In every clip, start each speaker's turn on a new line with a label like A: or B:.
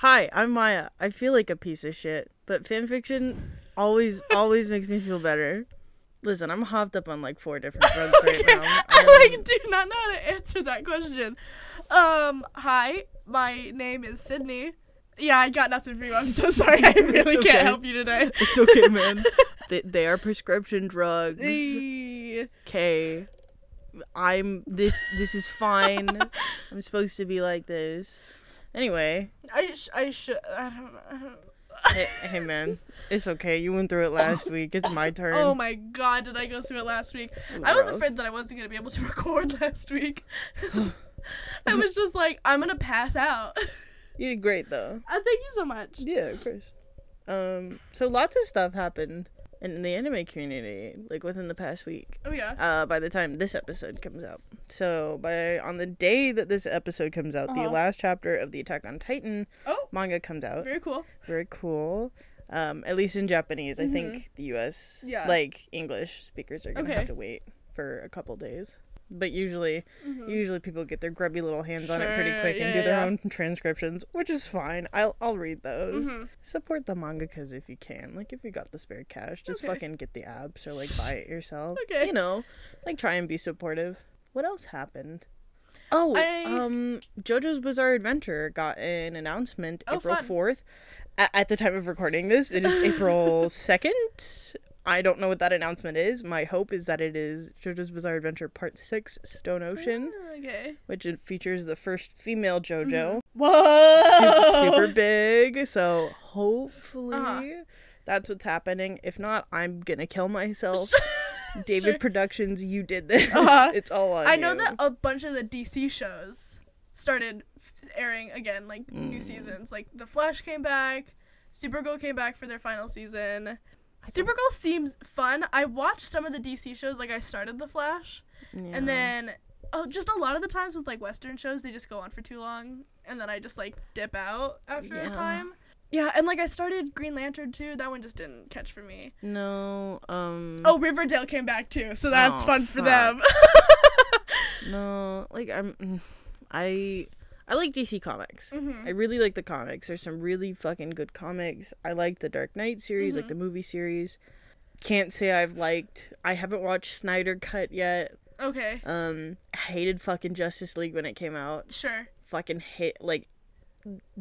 A: Hi, I'm Maya. I feel like a piece of shit, but fanfiction always always makes me feel better. Listen, I'm hopped up on like four different drugs right now.
B: I like do not know how to answer that question. Um, hi, my name is Sydney. Yeah, I got nothing for you. I'm so sorry. I really
A: It's
B: can't help you today.
A: It's okay, man. they, they are prescription drugs. Okay. I'm this this is fine. I'm supposed to be like this. Anyway,
B: I sh- I should. I don't. I don't
A: hey, hey man, it's okay. You went through it last week. It's my turn.
B: Oh my god, did I go through it last week? I was afraid that I wasn't gonna be able to record last week. I was just like, I'm gonna pass out.
A: You did great though.
B: Uh, thank you so much.
A: Yeah, of course. Um, so lots of stuff happened in the anime community, like within the past week.
B: Oh yeah.
A: Uh, by the time this episode comes out, so by on the day that this episode comes out, the
B: Uh-huh.
A: last chapter of the Attack on Titan
B: Oh,
A: manga comes out.
B: very cool.
A: Very cool. Um, at least in Japanese, I think the U.S.
B: Mm-hmm. Yeah.
A: like English speakers are gonna
B: Okay.
A: have to wait for a couple days. But usually, usually people get their grubby little hands on it pretty
B: Mm-hmm. Sure,
A: quick and do their
B: yeah.
A: own transcriptions, which is fine. I'll I'll read those.
B: Mhm.
A: Support the mangakas if you can. Like if you got the spare cash, just
B: Okay.
A: fucking get the apps or like buy it yourself.
B: Okay.
A: You know, like try and be supportive. What else happened? Oh,
B: I-
A: um, JoJo's Bizarre Adventure got an announcement
B: Oh,
A: April
B: fun.
A: fourth. A- at the time of recording this, it is April second. I don't know what that announcement is. My hope is that it is JoJo's Bizarre Adventure Part Six: Stone Ocean,
B: Ah, Okay.
A: which features the first female JoJo
B: Whoa.
A: super, super big. So hopefully
B: Uh-huh.
A: that's what's happening. If not, I'm gonna kill myself. David
B: Sure.
A: Productions, you did this.
B: Uh-huh.
A: It's all on
B: I know
A: you.
B: that a bunch of the DC shows started f- airing again, like
A: Mm.
B: new seasons. Like The Flash came back, Supergirl came back for their final season. Supergirl seems fun. I watched some of the DC shows, like I started The Flash,
A: Yeah.
B: and then oh, just a lot of the times with like Western shows, they just go on for too long, and then I just like dip out after
A: Yeah.
B: a time. Yeah, and like I started Green Lantern too. That one just didn't catch for me.
A: no, um,
B: Oh, Riverdale came back too, so that's
A: Oh,
B: fun for them.
A: no, like I'm, I, I like DC comics.
B: Mhm.
A: I really like the comics. There's some really fucking good comics. I like the Dark Knight series, like
B: Mhm.
A: the movie series. Can't say I've liked. I haven't watched Snyder Cut yet.
B: okay,
A: Um, hated fucking Justice League when it came out.
B: sure.
A: Fucking hate like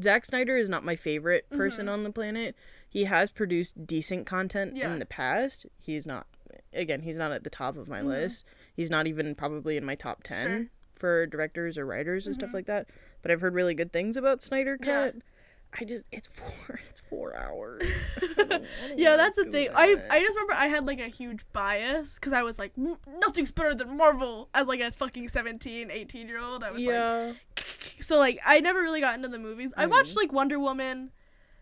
A: Zack Snyder is not my favorite person on the planet. He has produced decent content
B: Mm-hmm. Yeah.
A: in the past. He's not again, he's not at the top of my
B: Mhm.
A: list. He's not even probably in my top 10
B: Sure.
A: for directors or writers and stuff
B: Mhm.
A: like that. But I've heard really good things about Snyder
B: Yeah.
A: Cut. I just it's four it's 4 hours. I don't- I don't
B: yeah, that's the thing. I
A: that.
B: I just remember I had like a huge bias because I was like, "Mm, nothing's better than Marvel as like a fucking 17, 18 year old. I was
A: yeah.
B: like, so like I never really got into the movies. I
A: Mhm.
B: watched like Wonder Woman.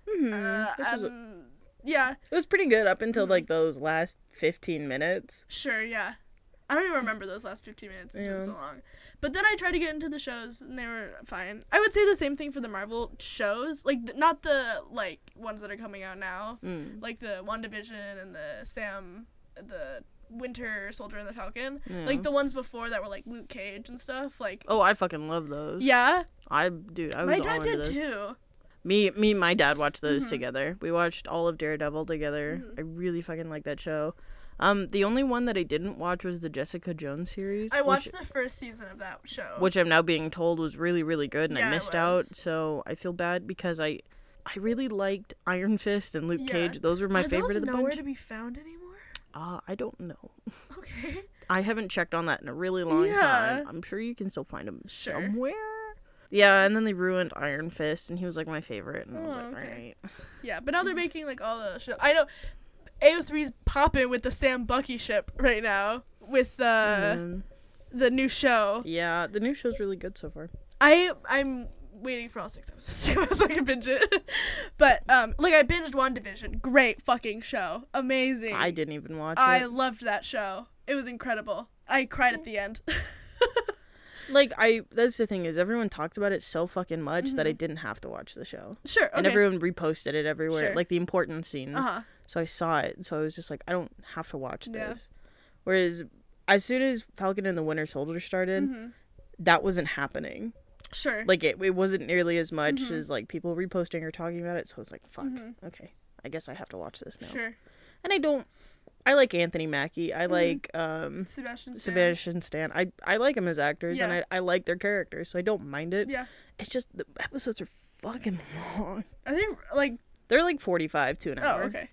A: Mhm.
B: Uh, um, yeah,
A: it was pretty good up until
B: Mhm.
A: like those last 15 minutes.
B: sure, yeah. I don't even remember those last 15 minutes. It's
A: Yeah.
B: been so long. But then I tried to get into the shows and they were fine. I would say the same thing for the Marvel shows. Like, th- not the, like, ones that are coming out now.
A: Mm.
B: like the WandaVision and the Sam, the Winter Soldier and the Falcon.
A: Yeah.
B: Like the ones before that were like Luke Cage and stuff. Like,
A: Oh, I fucking love those.
B: yeah,
A: I dude, I was
B: my dad did
A: this.
B: too.
A: Me, me, and my dad watched those
B: Mhm.
A: together. We watched all of Daredevil together.
B: Mhm.
A: I really fucking like that show. Um, the only one that I didn't watch was the Jessica Jones series.
B: I watched
A: which,
B: the first season of that show.
A: which I'm now being told was really, really good, and
B: Yeah,
A: I missed out. So I feel bad because I, I really liked Iron Fist and Luke
B: Yeah.
A: Cage. Those were my
B: Are
A: favorite
B: those
A: of the
B: nowhere
A: bunch.
B: to be found anymore?
A: Uh, I don't know.
B: Okay.
A: I haven't checked on that in a really long
B: Yeah.
A: time. I'm sure you can still find them
B: Sure.
A: somewhere. Yeah, and then they ruined Iron Fist, and he was like my favorite, and I was
B: Oh,
A: like,
B: okay.
A: alright.
B: Yeah, but now they're making like all the show. I don't know AO3's popping with the Sam Bucky ship right now with uh,
A: Um,
B: the new show.
A: yeah, the new show's really good so far.
B: I I'm waiting for all six episodes to come out so I can binge it. but um, like I binged WandaVision. Great fucking show. Amazing.
A: I didn't even watch
B: I
A: it.
B: loved that show. It was incredible. I cried at the end.
A: Like I, that's the thing is everyone talked about it so fucking much that I didn't have to watch the show,
B: sure. Mm-hmm. Okay.
A: and everyone reposted it everywhere,
B: Sure.
A: like the important scenes.
B: uh huh.
A: So I saw it, so I was just like, I don't have to watch
B: Yeah.
A: this. Whereas, as soon as Falcon and the Winter Soldier started,
B: hmm
A: that wasn't happening.
B: Sure.
A: Like it, it wasn't nearly as much
B: Mhm.
A: as like people reposting or talking about it. So I was like, fuck.
B: Mhm.
A: Okay, I guess I have to watch this now.
B: Sure.
A: And I don't. I like Anthony Mackie.
B: Mm-hmm.
A: I like um
B: Sebastian Stan.
A: Sebastian Stan. I I like them as actors, and I I like their characters, so I don't mind it.
B: Yeah.
A: It's just the episodes are fucking long.
B: I think like
A: They're like forty five to an hour.
B: oh okay.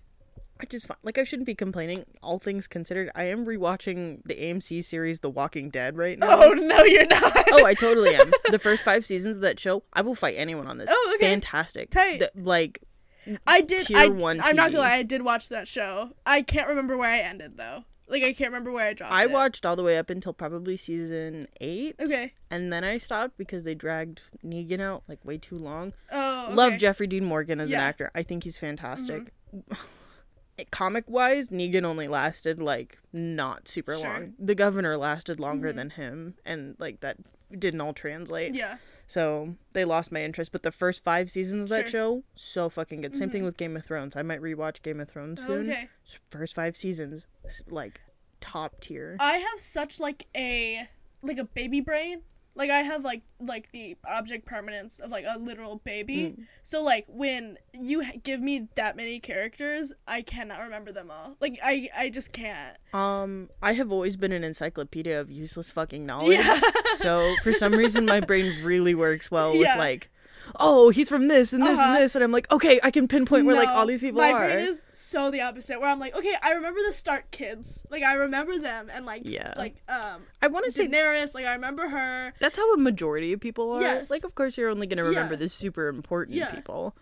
A: Which is fine. Like I shouldn't be complaining. All things considered, I am rewatching the AMC series The Walking Dead right now.
B: Oh no, you're not.
A: Oh, I totally am. The first five seasons of that show, I will fight anyone on this.
B: Oh, okay.
A: Fantastic.
B: Tight.
A: The- like
B: I did.
A: Tier
B: I,
A: one
B: I'm not gonna lie. I did watch that show. I can't remember where I ended though. Like I can't remember where I dropped.
A: I
B: it.
A: watched all the way up until probably season eight.
B: Okay.
A: And then I stopped because they dragged Negan out like way too long.
B: Oh. Okay.
A: Love Jeffrey Dean Morgan as an
B: Yeah. Mm-hmm.
A: actor. I think he's fantastic. Comic wise, Negan only lasted like not super
B: Sure.
A: long. The governor lasted longer
B: Mhm.
A: than him, and like that didn't all translate.
B: Yeah.
A: So they lost my interest. But the first five seasons of that
B: Sure.
A: show, so fucking good. Same thing
B: Mhm.
A: with Game of Thrones. I might rewatch Game of Thrones soon.
B: Okay.
A: First five seasons, like top tier.
B: I have such like a like a baby brain. Like I have like like the object permanence of like a literal baby.
A: Mm.
B: So like when you give me that many characters, I cannot remember them all. Like I I just can't.
A: Um, I have always been an encyclopedia of useless fucking knowledge.
B: Yeah.
A: so for some reason, my brain really works well
B: Yeah.
A: with like, oh, he's from this and this
B: Uh-huh.
A: and this, and I'm like, okay, I can pinpoint where like all these people
B: my
A: are.
B: My brain is so the opposite. Where I'm like, okay, I remember the Stark kids. Like I remember them and like
A: Yeah.
B: like um
A: I want to say
B: Daenerys. Like I remember her.
A: that's how a majority of people are.
B: Yes.
A: Like, of course, you're only gonna remember
B: Yeah.
A: the super important
B: Yeah.
A: people.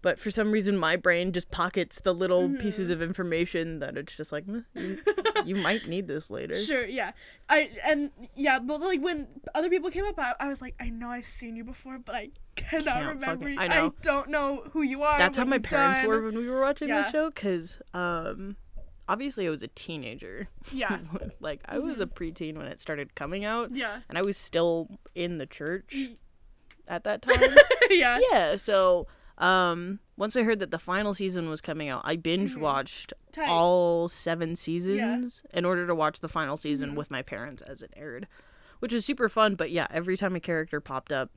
A: But for some reason, my brain just pockets the little
B: Mm-hmm.
A: pieces of information that it's just like, "Meh, you, you might need this later.
B: Sure, yeah. I and yeah, but like when other people came up, I, I was like, I know I've seen you before, but I cannot
A: Can't
B: remember.
A: fucking-
B: you.
A: I know.
B: don't know who you are.
A: That's how my parents
B: done.
A: were when we were watching
B: Yeah.
A: the show, because um, obviously I was a teenager.
B: Yeah,
A: like I was a preteen when it started coming out,
B: yeah,
A: and I was still in the church at that time.
B: yeah.
A: yeah, so um, once I heard that the final season was coming out, I binge
B: Mm-hmm.
A: watched
B: Tight.
A: all seven seasons in order to watch the final season with my parents as it aired, which was super fun. But yeah, every time a character popped up.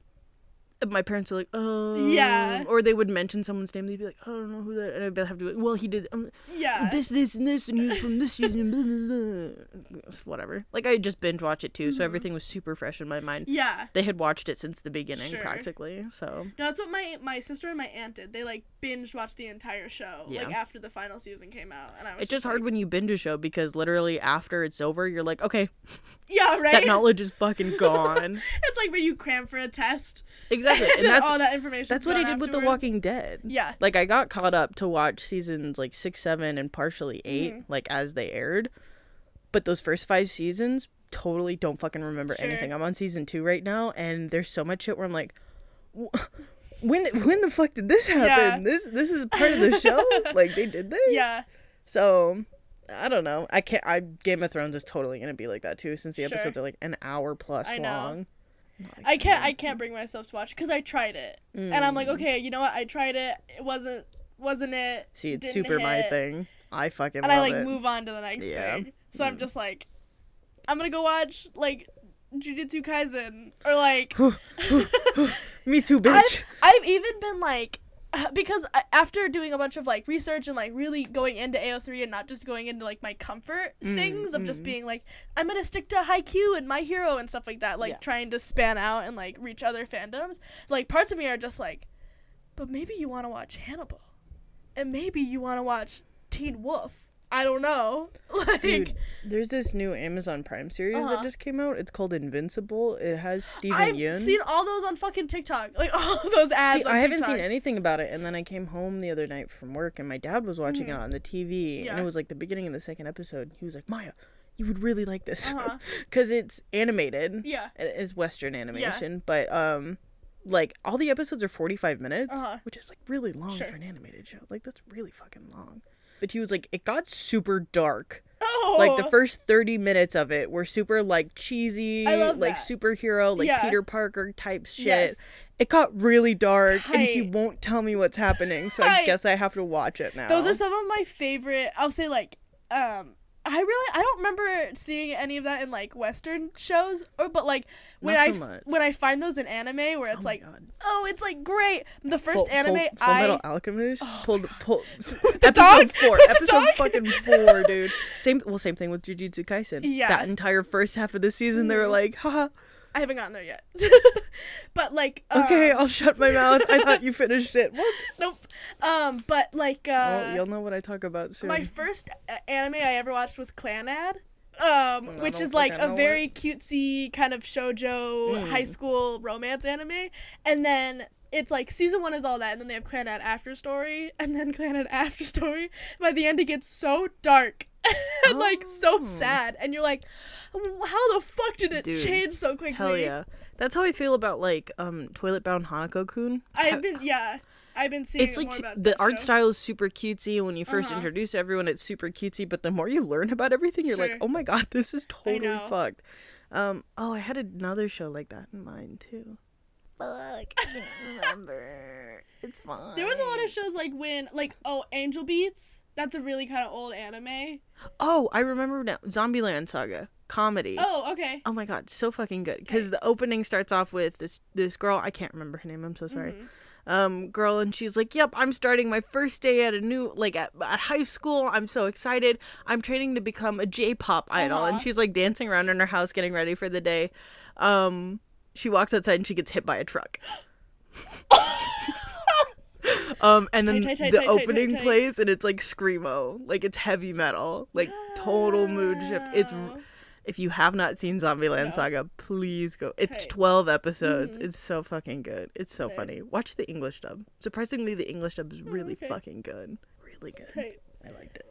A: My parents were like, oh,
B: Yeah.
A: or they would mention someone's name. They'd be like, I don't know who that, and I'd have to. Be, well, he did. Um,
B: yeah.
A: this, this, and this, and he was from this season. Blah, blah, blah. Whatever. Like I had just binge watch it too, so everything was super fresh in my mind.
B: yeah.
A: They had watched it since the beginning,
B: Sure.
A: practically. So
B: No, that's what my my sister and my aunt did. They like binge watched the entire show, like after the final season came out, and I was
A: it's just hard
B: like,
A: when you binge a show because literally after it's over, you're like, okay,
B: yeah, right.
A: that knowledge is fucking gone.
B: it's like when you cram for a test,
A: exactly, and
B: and
A: that's
B: all that information.
A: that's what I did with The Walking Dead.
B: Yeah.
A: Like I got caught up to watch seasons like six, seven, and partially 8
B: Mm-hmm.
A: like as they aired. But those first five seasons, totally don't fucking remember
B: Sure.
A: anything. I'm on season two right now, and there's so much shit where I'm like, when when the fuck did this happen?
B: Yeah.
A: This this is part of the show. like they did this.
B: Yeah.
A: So I don't know. I can't. I Game of Thrones is totally gonna be like that too, since the
B: Sure.
A: episodes are like an hour plus
B: I know. I can't I can't bring myself to watch because I tried it and I'm
A: Mm.
B: like okay you know what I tried it it wasn't wasn't it
A: See, it's super my thing. I fucking
B: and
A: love
B: I like
A: it.
B: move on to the next
A: Yeah.
B: thing so I'm just like I'm gonna go watch like Jujutsu Kaisen or like
A: Me too, bitch.
B: I've, I've even been like because after doing a bunch of like research and like really going into AO3 and not just going into like my comfort
A: Mm,
B: things of just being like I'm gonna stick to Haikyuu and My Hero and stuff like that, like
A: Yeah.
B: trying to span out and like reach other fandoms. Like parts of me are just like, but maybe you want to watch Hannibal, and maybe you want to watch Teen Wolf. I don't know. Like
A: Dude, there's this new Amazon Prime series
B: Uh-huh.
A: that just came out. It's called Invincible. It has Steven
B: I've
A: Yeun.
B: seen all those on fucking TikTok, like all those ads.
A: See, I haven't seen anything about it, and then I came home the other night from work, and my dad was watching it on the TV, yeah. and
B: Mm-hmm.
A: It was like the beginning of the second episode. He was like, "Maya, you would really like this,
B: Uh-huh.
A: because it's animated.
B: Yeah.
A: It is Western animation, but um, like all the episodes are 45 minutes,
B: Uh-huh.
A: which is like really long
B: Sure.
A: for an animated show. Like that's really fucking long. But he was like, it got super dark.
B: Oh,
A: Like the first 30 minutes of it were super like cheesy, like superhero, like
B: Yeah.
A: Peter Parker type shit.
B: Yes.
A: It got really dark and he won't tell me what's happening, so I guess I have to watch it now.
B: Those are some of my favorite. I'll say like um I really I don't remember seeing any of that in like Western shows, or but like when
A: Not
B: I
A: so
B: when I find those in anime where it's
A: Oh
B: like
A: God.
B: oh it's like great the first
A: Full-
B: anime
A: Full, Full
B: I
A: Metal Alchemist pulled pulled
B: The
A: episode
B: dog?
A: four, episode fucking four, dude. Same, well, same thing with Jujutsu Kaisen.
B: Yeah.
A: that entire first half of the season, they were
B: Mhm.
A: like, haha,
B: I haven't gotten there yet, but like
A: okay,
B: um,
A: I'll shut my mouth. I thought you finished it. What?
B: nope um but like uh
A: well, you'll know what I talk about soon.
B: My first anime I ever watched was Clannad, um,
A: Mm,
B: which is like
A: a I
B: a
A: know
B: very cutesy kind of shojo
A: Mm.
B: high school romance anime, and then it's like season one is all that, and then they have Clannad After Story, and then Clannad After Story. By the end, it gets so dark. And like so
A: Oh.
B: sad, and you're like, how the fuck did it
A: Dude,
B: change so quickly?
A: Hell yeah. That's how I feel about like um Toilet Bound Hanako Kun.
B: I've been yeah, I've been seeing
A: It's like the art
B: show.
A: style is super cutesy when you 1st
B: Uh-huh.
A: introduce everyone it's super cutesy but the more you learn about everything you're like oh my god this is totally fucked um oh i had another show like that in mind too fuck i can't remember it's fine
B: There was a lot of shows like when like oh Angel Beats. That's a really kind of old anime.
A: oh i remember now zombieland saga comedy
B: Oh, okay.
A: Oh my god, so fucking good. Because the opening starts off with this this girl. I can't remember her name. I'm so sorry.
B: Mhm.
A: Um, girl, and she's like, "Yep, I'm starting my first day at a new like at, at high school. I'm so excited. I'm training to become a J-pop idol."
B: Uh-huh.
A: And she's like dancing around in her house, getting ready for the day. Um, she walks outside and she gets hit by a truck. Um, and then
B: Tight, tight, tight,
A: the
B: tight,
A: opening plays and it's like screamo, like it's heavy metal, like total mood shift. It's if you have not seen Zombieland
B: No.
A: Saga, please go. It's
B: Okay.
A: 12 episodes.
B: Mhm.
A: It's so fucking good. It's so
B: Nice.
A: funny. Watch the English dub. Surprisingly, the English dub is really
B: okay.
A: fucking good. Really good. I liked it.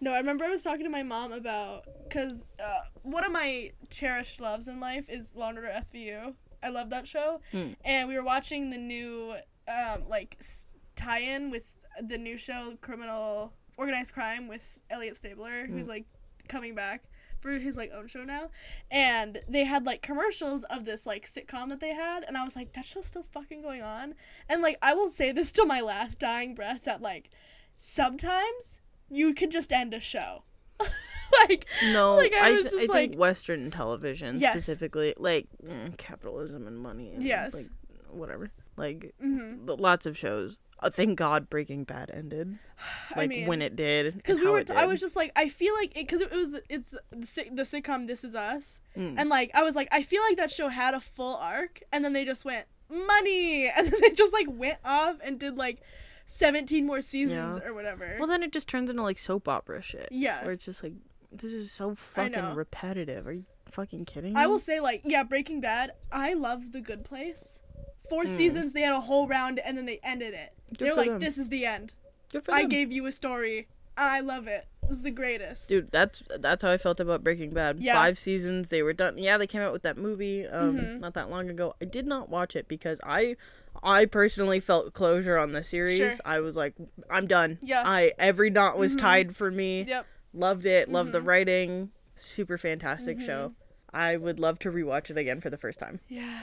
B: No, I remember I was talking to my mom about because uh, one of my cherished loves in life is Law and Order SVU. I love that show,
A: Mm.
B: and we were watching the new um, like s- tie-in with the new show Criminal Organized Crime with Elliot Stabler, who's like coming back for his like own show now, and they had like commercials of this like sitcom that they had, and I was like, that show's still fucking going on, and like I will say this to my last dying breath that like sometimes you could just end a show. like
A: No,
B: Like, I
A: I,
B: was
A: th-
B: just
A: I think
B: like-
A: Western television
B: Yes.
A: specifically, like mm, capitalism and money. And,
B: Yes.
A: Like whatever. Like
B: mhm.
A: lots of shows. Uh, thank God Breaking Bad ended.
B: I
A: Like
B: mean,
A: when it did.
B: because we were
A: it
B: t- I was just like I feel like because it, was it's the, the sitcom This Is Us
A: Mm.
B: and like I was like I feel like that show had a full arc and then they just went money and then they just like went off and did like 17 more seasons
A: Yeah.
B: or whatever.
A: Well, then it just turns into like soap opera shit.
B: yeah.
A: Where it's just like, this is so fucking repetitive. Are you fucking kidding me?
B: I will say like yeah, Breaking Bad. I love The Good Place. Four
A: Mm.
B: seasons they had a whole round and then they ended it.
A: Good
B: They're like
A: them.
B: this is the end.
A: Good for
B: I
A: them.
B: gave you a story. I love it. It was the greatest.
A: Dude, that's that's how I felt about Breaking Bad.
B: Yeah.
A: Five seasons, they were done. Yeah, they came out with that movie um
B: Mhm.
A: not that long ago. I did not watch it because I I personally felt closure on the series.
B: Sure.
A: I was like, I'm done.
B: Yeah.
A: I every knot was
B: Mhm.
A: tied for me.
B: Yep.
A: Loved it. Loved the
B: Mhm.
A: writing. Super fantastic show. I would love to rewatch it again for the first time.
B: Yeah.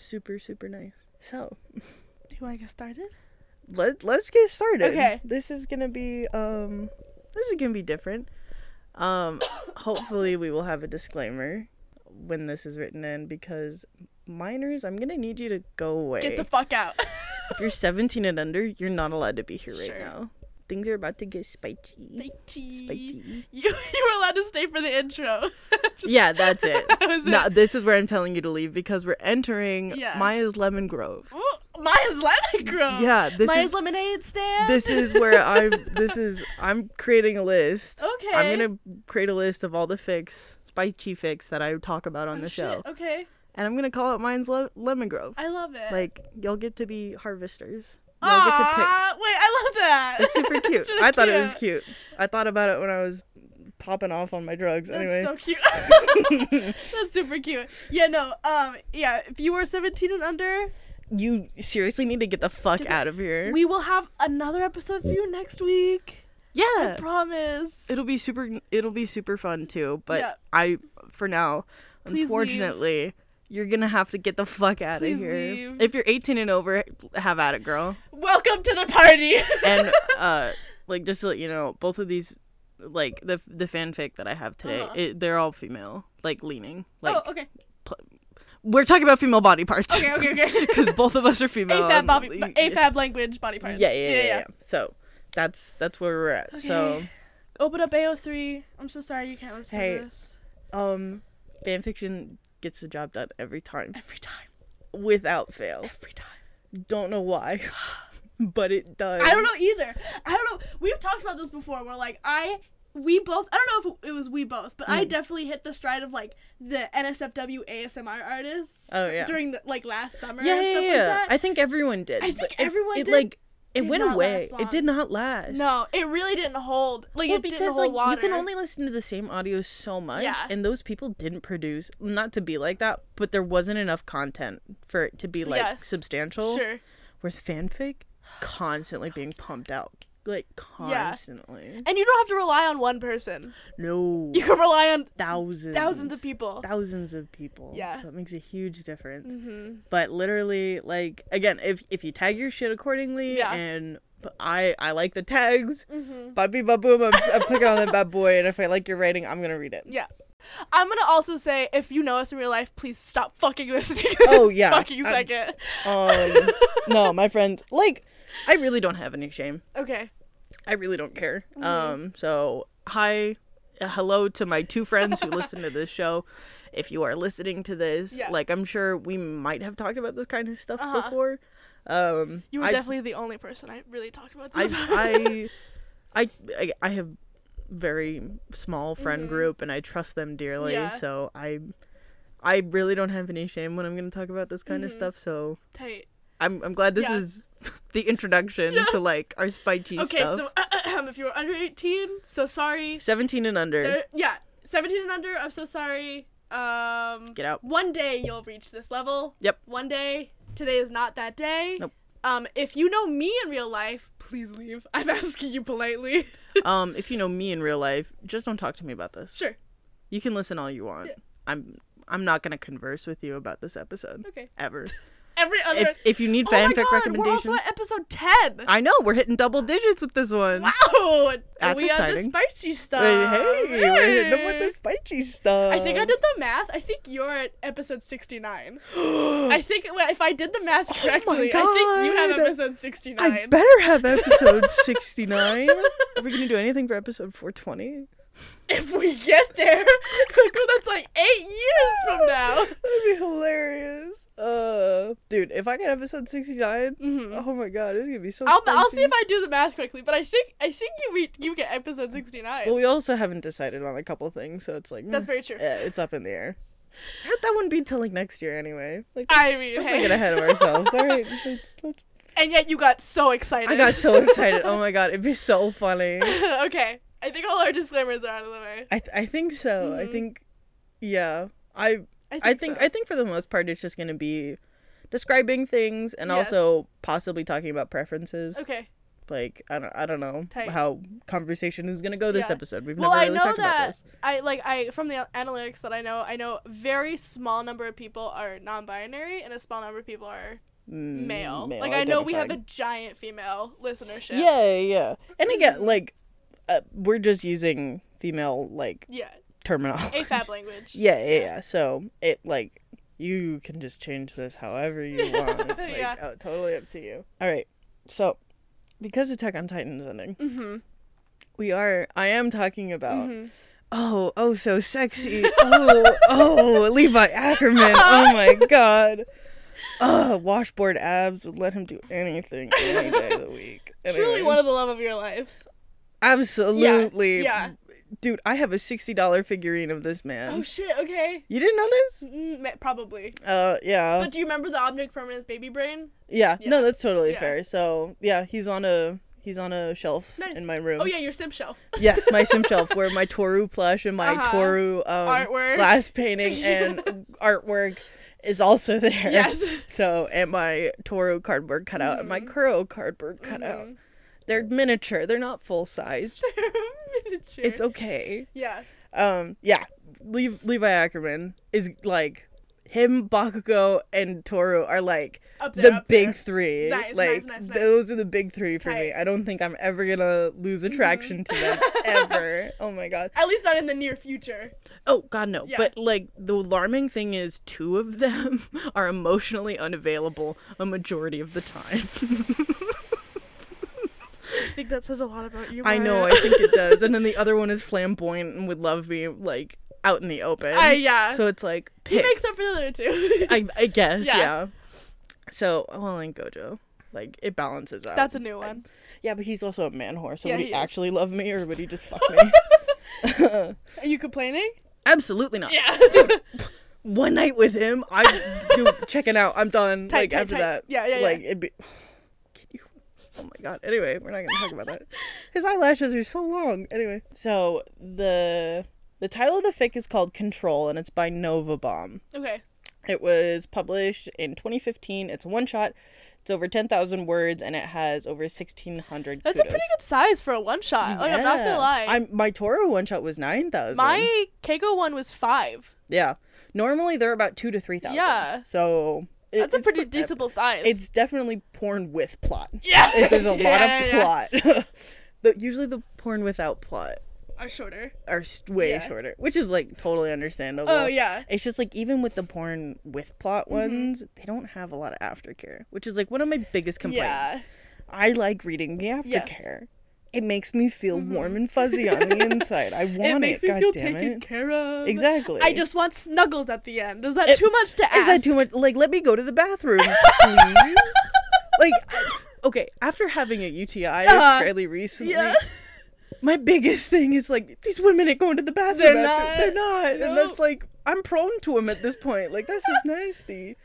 A: Super super nice. So
B: Do you want to get started?
A: let let's get started.
B: Okay.
A: This is gonna be um this is gonna be different. Um hopefully we will have a disclaimer when this is written in because minors, I'm gonna need you to go away.
B: Get the fuck out.
A: if you're seventeen and under, you're not allowed to be here right
B: Sure.
A: now. Things are about to get spicy.
B: Spicy.
A: Spicy.
B: You you were allowed to stay for the intro.
A: Yeah, that's it.
B: that
A: no,
B: it.
A: this is where I'm telling you to leave because we're entering
B: Yeah.
A: Maya's Lemon Grove.
B: Ooh, Maya's lemon grove.
A: Yeah, this
B: Maya's
A: is
B: lemonade stand.
A: this is where I'm this is I'm creating a list.
B: okay.
A: I'm gonna create a list of all the fics, spicy fics that I talk about on
B: Oh,
A: the
B: shit,
A: show,
B: Okay,
A: and I'm gonna call it mine's Le- Lemon Grove.
B: I love it.
A: Like y'all get to be harvesters. Y'all get to pick.
B: Wait, I love that.
A: It's super cute.
B: really
A: I thought it was cute. I thought about it when I was popping off on my drugs.
B: That's
A: anyway,
B: so cute. That's super cute. Yeah, no. Um, yeah. If you are 17 and under,
A: you seriously need to get the fuck out of here.
B: we will have another episode for you next week.
A: Yeah, I
B: promise.
A: it'll be super. It'll be super fun too. But
B: Yeah.
A: I, for now,
B: Please leave.
A: unfortunately. You're gonna have to get the fuck out of here.
B: leave.
A: If you're 18 and over, have at it, girl.
B: Welcome to the party.
A: and uh like just to let you know both of these like the the fanfic that I have today,
B: Uh-huh.
A: it, they're all female, like leaning. Like
B: oh, okay.
A: we're talking about female body parts.
B: Okay, okay, okay.
A: Because both of us are female.
B: AFAB body, AFAB language body parts.
A: Yeah, yeah, yeah, yeah, yeah. So that's that's where we're at. So
B: Open up AO3. I'm so sorry you can't listen
A: Hey.
B: to this.
A: um, fanfiction gets the job done every time,
B: Every time.
A: without fail.
B: Every time.
A: Don't know why, but it does.
B: I don't know either. I don't know. We've talked about this before. Where like I, we both. I don't know if it was we both, but
A: Hmm.
B: I definitely hit the stride of like the NSFW ASMR artists.
A: Oh, yeah.
B: During the like last summer
A: Yeah,
B: and
A: yeah,
B: stuff
A: yeah.
B: like that.
A: I think everyone did.
B: I think
A: it-
B: everyone
A: it,
B: did.
A: like it went away. It did not last.
B: no, it really didn't hold. Like
A: Well,
B: it didn't
A: because
B: hold
A: like
B: water.
A: you can only listen to the same audio so much,
B: Yeah.
A: and those people didn't produce. Not to be like that, but there wasn't enough content for it to be like
B: Yes.
A: substantial.
B: Sure.
A: Whereas fanfic, constantly being pumped out, like constantly.
B: And you don't have to rely on one person.
A: No,
B: You can rely on
A: thousands,
B: thousands of people.
A: thousands of people.
B: Yeah.
A: so it makes a huge difference.
B: hmm
A: But literally, like again, if if you tag your shit accordingly,
B: Yeah.
A: and I I like the tags.
B: hmm
A: Babi baboom, I'm, I'm clicking on that bad boy, and if I like your writing, I'm gonna read it.
B: Yeah. I'm gonna also say, if you know us in real life, please stop fucking listening. to
A: Oh, yeah.
B: fucking
A: Um,
B: second.
A: Um, no, my friend, like, I really don't have any shame.
B: Okay.
A: I really don't care.
B: Mm-hmm.
A: Um, so hi, uh, hello to my two friends who listen to this show. If you are listening to this,
B: Yeah.
A: like, I'm sure we might have talked about this kind of stuff
B: Uh-huh.
A: before. Um,
B: You were
A: I,
B: definitely the only person I really talked about
A: I,
B: this.
A: I, I, I, I have very small friend
B: Mhm.
A: group, and I trust them dearly.
B: Yeah.
A: So I, I really don't have any shame when I'm going to talk about this kind of
B: Mhm.
A: stuff. So
B: Tight.
A: I'm I'm glad this
B: Yeah.
A: is the introduction
B: Yeah.
A: to like our spicy
B: Okay,
A: stuff.
B: Okay, so if you were under 18, so sorry.
A: 17 and under.
B: So, yeah, 17 and under, I'm so sorry. Um,
A: Get out.
B: one day you'll reach this level.
A: Yep.
B: One day. Today is not that day.
A: Nope.
B: Um, if you know me in real life, please leave. I'm asking you politely.
A: um, if you know me in real life, just don't talk to me about this.
B: sure.
A: You can listen all you want.
B: Yeah.
A: I'm I'm not gonna converse with you about this episode
B: Okay.
A: ever.
B: Every other.
A: if if you need
B: oh
A: fanfic
B: God,
A: recommendations,
B: We're also at episode 10.
A: I know we're hitting double digits with this one.
B: Wow!
A: That's
B: we had the spicy stuff.
A: Hey, hey, we're hitting them with the spicy stuff.
B: I think I did the math. I think you're at episode 69. I think if I did the math correctly, I think you have episode 69.
A: I better have episode 69. Are we gonna do anything for episode 420?
B: If we get there, that's like eight years from now.
A: That'd be hilarious. Uh, dude, if I get episode 69,
B: Mhm.
A: oh my god, it's gonna be so
B: I'll, I'll see if I do the math quickly, but I think I think you you get episode 69.
A: Well, we also haven't decided on a couple things, so it's like
B: That's very true.
A: Yeah, it's up in the air. That that wouldn't be till like next year anyway. Like,
B: I mean,
A: let's
B: hey.
A: not get ahead of ourselves. All right, let's, let's.
B: and yet you got so excited.
A: I got so excited. Oh my god, it'd be so funny.
B: okay, I think all our disclaimers are out of the way.
A: I th- I think so. I
B: Mhm.
A: think, yeah. I
B: I think,
A: I think
B: so.
A: I think for the most part, it's just gonna be describing things and
B: Yes.
A: also possibly talking about preferences.
B: okay.
A: Like I don't I don't know
B: Tight.
A: how conversation is gonna go this
B: Yeah.
A: episode. We've
B: Well,
A: never
B: I
A: really
B: know
A: talked about
B: that
A: this.
B: I like I from the analytics that I know, I know very small number of people are non-binary and a small number of people are
A: Mm,
B: male.
A: male
B: like I know we have a giant female listenership.
A: Yeah, yeah. And again, like uh, we're just using female like
B: Yeah.
A: terminology.
B: AFAB language.
A: Yeah, yeah, yeah. So it like you can just change this however you want. Like,
B: Yeah.
A: uh, totally up to you. All right. So because Attack on Titan is ending,
B: Mm-hmm.
A: we are. I am talking about.
B: mm-hmm.
A: Oh, oh, so sexy. Oh, oh, Levi Ackerman. Oh my god. Oh, washboard abs would let him do anything any day of the week.
B: Truly
A: Anyway,
B: one of the love of your lives.
A: Absolutely.
B: yeah.
A: Dude, I have a $60 figurine of this man.
B: Oh shit. Okay.
A: you didn't know this?
B: Mm, probably.
A: Uh, yeah.
B: But do you remember the object permanence baby brain?
A: yeah.
B: yeah.
A: No, that's totally
B: Yeah.
A: fair. So, yeah, he's on a he's on a shelf
B: Nice.
A: in my room.
B: Oh yeah, your sim shelf.
A: Yes, my sim shelf where my Toru plush and my
B: Uh-huh.
A: Toru um,
B: Artwork.
A: glass painting and artwork is also there.
B: yes.
A: So and my Toru cardboard cutout and my. Kuro cardboard cutout.
B: Mhm.
A: They're miniature. They're not full size.
B: Miniature.
A: It's okay.
B: Yeah.
A: Um, yeah. Le- Levi Ackerman is like him, Bakugo, and Toru are like
B: there,
A: the big
B: there.
A: three.
B: Nice,
A: like
B: nice, nice, nice.
A: those are the big three for me.
B: Tight. Mm-hmm.
A: I don't think I'm ever gonna lose attraction to them ever. Oh my god.
B: At least not in the near future.
A: Oh god no.
B: Yeah.
A: But like the alarming thing is two of them are emotionally unavailable a majority of the time.
B: I think that says a lot about you.
A: I know, I think it does. And then the other one is flamboyant and would love me like out in the open.
B: I yeah.
A: So it's like
B: he
A: pick.
B: makes up for the other two.
A: I I guess,
B: Yeah.
A: yeah. So well and Gojo. Like it balances out.
B: That's a new one.
A: Yeah, but he's also a man whore, so
B: Yeah,
A: would he,
B: he
A: actually love me or would he just fuck me?
B: Are you complaining?
A: Absolutely not.
B: Yeah.
A: One night with him, I do checking out. I'm done.
B: Tight,
A: like
B: tight,
A: after
B: tight.
A: that.
B: Yeah, yeah,
A: Like
B: yeah.
A: it'd be Oh my god. Anyway, we're not gonna talk about that. His eyelashes are so long. Anyway. So the the title of the fic is called Control and it's by Novabomb.
B: okay.
A: It was published in 2015. It's a one shot. It's over 10,000 words and it has over 1,600
B: That's a pretty good size for a one shot. Like I'm not gonna lie.
A: I'm, my Toru one shot was 9,000.
B: My Keiko one was five.
A: Yeah. Normally they're about 2 to 3,000.
B: Yeah.
A: So
B: That's a pretty
A: pre-
B: decent size.
A: It's definitely porn with plot.
B: yeah.
A: It- There's a
B: Yeah,
A: lot of
B: yeah.
A: plot. the, usually the porn without plot
B: Are shorter.
A: are way
B: Yeah.
A: shorter, which is like totally understandable.
B: Oh yeah.
A: It's just like even with the porn with plot
B: Mm-hmm.
A: ones, they don't have a lot of aftercare, which is like one of my biggest complaints.
B: Yeah.
A: I like reading the
B: Yes. Mm-hmm.
A: It makes me feel warm and fuzzy on the inside. I want
B: It makes me
A: God
B: feel taken
A: it.
B: care of.
A: Exactly.
B: I just want snuggles at the end. Is that
A: It-
B: too much to ask?
A: Is that too much? Like, let me go to the bathroom, please. like, okay, after having a UTI
B: Uh-huh.
A: fairly recently,
B: Yeah.
A: my biggest thing is like these women ain't going to the bathroom.
B: They're
A: after-
B: not.
A: They're not, and that's like I'm prone to them at this point. Like that's just nasty.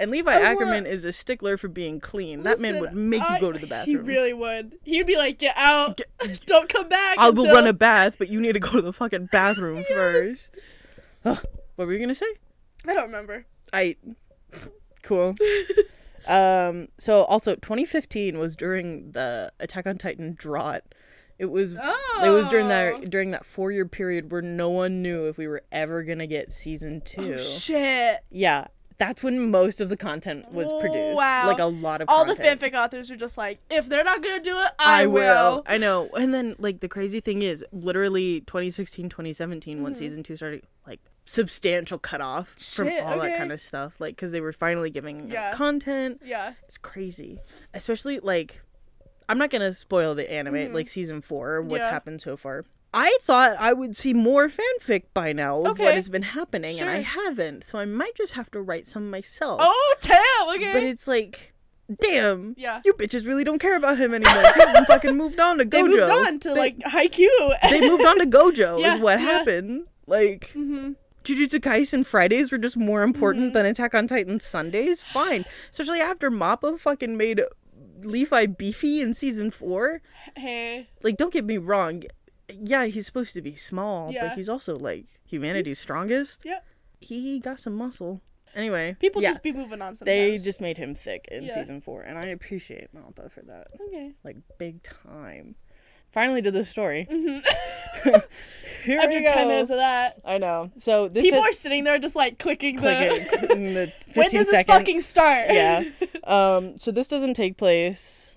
A: And Levi
B: I
A: Ackerman is a stickler for being clean. that man would
B: Listen,
A: make you go to the bathroom.
B: He really would. He'd be like, "Get out! Don't come back."
A: I will
B: until-
A: run a bath, but you need to go to the fucking bathroom first. Ugh, what were you gonna say?
B: I don't remember.
A: I cool. um so also 2015 was during the Attack on Titan drought. It was
B: Oh.
A: it was during that during that 4 year period where no one knew if we were ever going to get season 2.
B: Oh, shit!
A: yeah, that's when most of the content was produced.
B: Wow.
A: Like a lot of
B: All the fanfic authors are just like, "If they're not gonna do it, I,
A: I will.
B: will."
A: I know. And then like the crazy thing is literally 2016 2017 when season 2 started like substantial cutoff from
B: Mm-hmm. Shit,
A: all that kind of stuff like cuz they were finally giving
B: Yeah.
A: content.
B: Yeah.
A: It's crazy. Especially like I'm not going to spoil the anime like season 4 what's
B: Mm-hmm. Yeah.
A: happened so far. I thought I would see more fanfic by now of what has been happening and I haven't. So I might just have to write some myself.
B: Oh, damn. Okay.
A: But it's like damn.
B: Yeah.
A: You bitches really don't care about him anymore. You fucking moved on to Gojo.
B: they moved on to
A: They-
B: like Haikyuu.
A: they moved on to Gojo
B: Yeah,
A: is what
B: yeah.
A: happened. Like
B: hmm
A: Jujutsu Kaisen Fridays were just more important
B: Mm-hmm.
A: than Attack on Titan Sundays. Fine, especially after Mappa fucking made Levi beefy in season four.
B: Hey.
A: Like, don't get me wrong. Yeah, he's supposed to be small,
B: Yeah.
A: but he's also like humanity's strongest.
B: Yep.
A: He got some muscle. Anyway,
B: People
A: yeah,
B: just be moving on sometimes.
A: they just made him thick in
B: Yeah.
A: season four, and I appreciate Mappa for that.
B: Okay.
A: Like big time. Finally to the story.
B: Mhm.
A: Here
B: After 10 minutes of that,
A: I know. So this
B: people
A: had-
B: are sitting there just like clicking
A: clicking
B: the.
A: in the 15
B: when does this fucking start?
A: yeah. Um. So this doesn't take place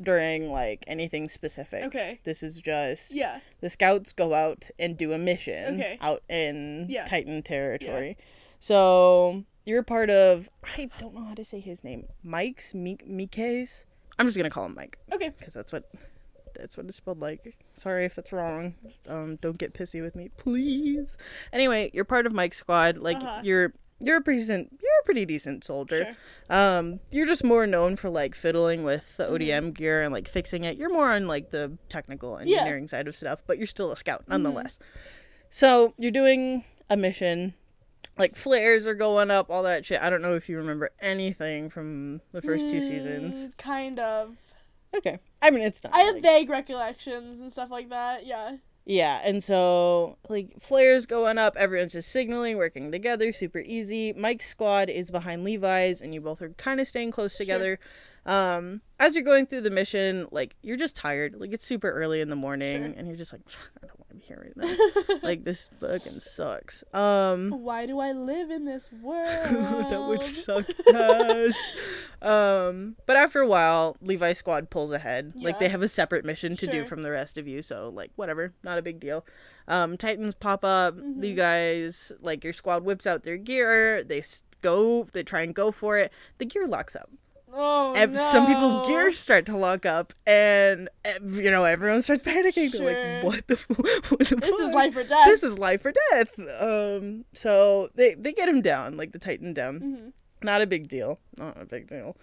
A: during like anything specific.
B: Okay.
A: This is just
B: Yeah.
A: the scouts go out and do a mission
B: Okay.
A: out in
B: Yeah.
A: Titan territory. So you're part of I don't know how to say his name. Mike's Mik Mike's. I'm just gonna call him Mike
B: Okay.
A: because that's what that's what it's spelled like. Sorry if that's wrong. Um, don't get pissy with me, please. Anyway, you're part of Mike's squad. Like
B: Uh-huh.
A: you're you're a pretty decent you're a pretty decent soldier.
B: Sure.
A: Um, you're just more known for like fiddling with the ODM
B: Mm-hmm.
A: gear and like fixing it. You're more on like the technical engineering side of stuff, but you're still a scout
B: Mm-hmm.
A: nonetheless. So you're doing a mission. Like flares are going up, all that shit. I don't know if you remember anything from the first two seasons.
B: Mm, Kind of.
A: Okay, I mean it's not.
B: I have
A: like-
B: vague recollections and stuff like that. Yeah.
A: Yeah, and so like flares going up, everyone's just signaling, working together, super easy. Mike's squad is behind Levi's, and you both are kind of staying close together. Um, as you're going through the mission, like you're just tired. Like it's super early in the morning,
B: Sure.
A: and you're just like, I don't want to be here right now. like this fucking sucks. Um,
B: Why do I live in this world?
A: that would suck um, but after a while, Levi's squad pulls ahead. Like they have a separate mission to do from the rest of you, so like whatever, not a big deal. Um, Titans pop up.
B: Mm-hmm.
A: You guys, like your squad, whips out their gear. They go. They try and go for it. The gear locks up.
B: Oh
A: Ev- Some people's gears start to lock up, and you know everyone starts panicking. They're
B: Sure.
A: like, "What the? F- what the
B: This
A: fuck?
B: is life or death.
A: This is life or death." Um, so they they get him down, like the Titan down.
B: Mhm.
A: Not a big deal. Not a big deal.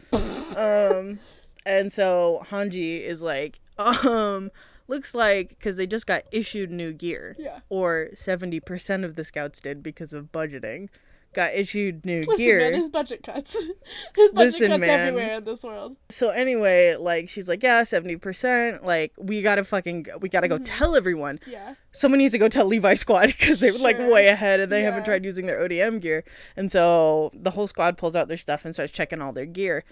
A: um, and so Hanji is like, um, looks like because they just got issued new gear,
B: Yeah.
A: or seventy percent of the scouts did because of budgeting, got issued new
B: Listen,
A: gear.
B: man, his budget cuts. his budget
A: Listen,
B: cuts
A: man.
B: everywhere in this world.
A: so anyway, like she's like, yeah, seventy percent. Like we gotta fucking, go- we gotta go mm-hmm. tell everyone.
B: Yeah.
A: Someone needs to go tell Levi Squad because they were like way ahead and they haven't tried using their ODM gear. And so the whole squad pulls out their stuff and starts checking all their gear.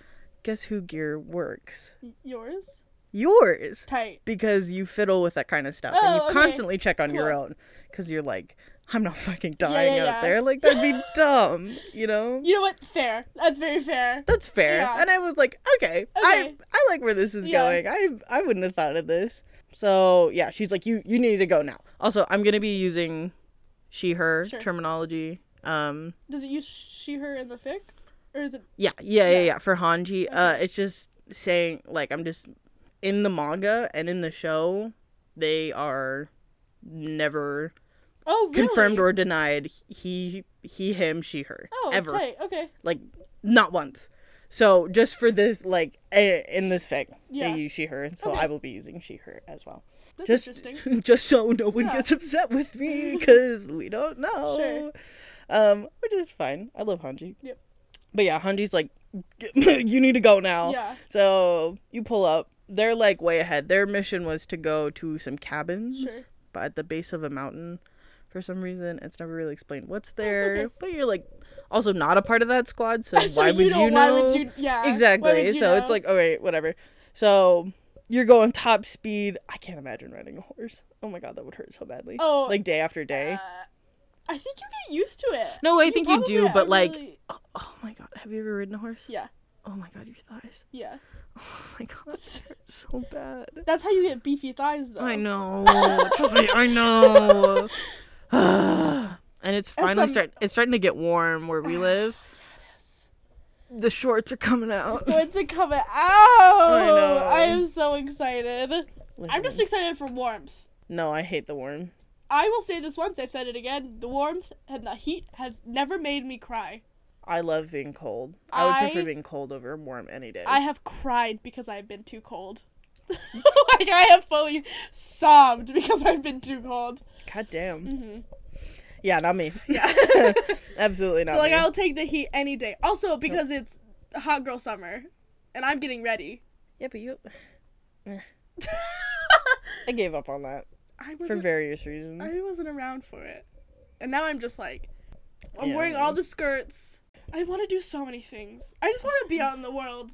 A: Guess who gear works?
B: Yours?
A: Yours,
B: Tight. because
A: you fiddle with that kind of stuff and you
B: Oh, okay.
A: constantly check on your own because you're like, I'm not fucking dying
B: yeah,
A: out
B: yeah.
A: there. Like that'd be dumb, you know.
B: You know what? Fair. That's very fair.
A: That's fair. And I was like, okay, I
B: Okay.
A: I like where this is going. I I wouldn't have thought of this. So yeah, she's like, you you need to go now. Also, I'm gonna be using she her
B: Sure.
A: terminology. Um,
B: Does it use she, her in the fic? Or is it.
A: yeah, yeah, yeah,
B: Yeah.
A: yeah. For Hanji, uh, it's just saying like I'm just in the manga and in the show, they are never
B: Oh, really?
A: confirmed or denied. He he him she her
B: Oh,
A: ever
B: tight. Okay.
A: like not once. So just for this, like in this fic,
B: Yeah.
A: they use she her, and so
B: Okay.
A: I will be using she her as well.
B: That's
A: Just
B: interesting.
A: just so no one
B: Yeah.
A: gets upset with me because we don't know.
B: Sure.
A: Um, which is fine. I love Hanji.
B: Yep.
A: But yeah, Hanji's like, you need to go now.
B: Yeah.
A: So you pull up. They're like way ahead. Their mission was to go to some cabins,
B: Sure.
A: but at the base of a mountain. For some reason, it's never really explained what's there.
B: Oh, okay.
A: But you're like also not a part of that squad, so,
B: So
A: why would
B: know,
A: you know?
B: Why would you. Yeah. why
A: exactly.
B: would you
A: So it's
B: know?
A: like, all right, whatever. So you're going top speed. I can't imagine riding a horse. Oh my god, that would hurt so badly.
B: Oh.
A: like day after day.
B: Uh, I think you get used to it.
A: no, I think you do, but like,
B: really-
A: oh, oh my god, have you ever ridden a horse?
B: Yeah.
A: Oh my god, your thighs.
B: Yeah.
A: Oh my god, so bad.
B: That's how you get beefy thighs, though.
A: I know. Trust me, I know. And it's finally
B: some-
A: start. It's starting to get warm where we live. The shorts are coming out.
B: So it's a coming out.
A: I know.
B: I am so excited. I'm just excited for warmth.
A: No, I hate the worm.
B: I will say this once, I've said it again. The warmth and the heat has never made me cry.
A: I love being cold. I would prefer being cold over warm any day.
B: I have cried because I've been too cold. like I have fully sobbed because I've been too cold.
A: God damn.
B: hmm
A: Yeah, not me.
B: Yeah.
A: Absolutely not
B: so like
A: me.
B: I'll take the heat any day. Also because it's hot girl summer, and I'm getting ready.
A: Yeah, but you. I gave up on that
B: I
A: for various reasons.
B: I wasn't around for it, and now I'm just like, I'm
A: Yeah,
B: wearing all the skirts. I want to do so many things. I just want to be out in the world.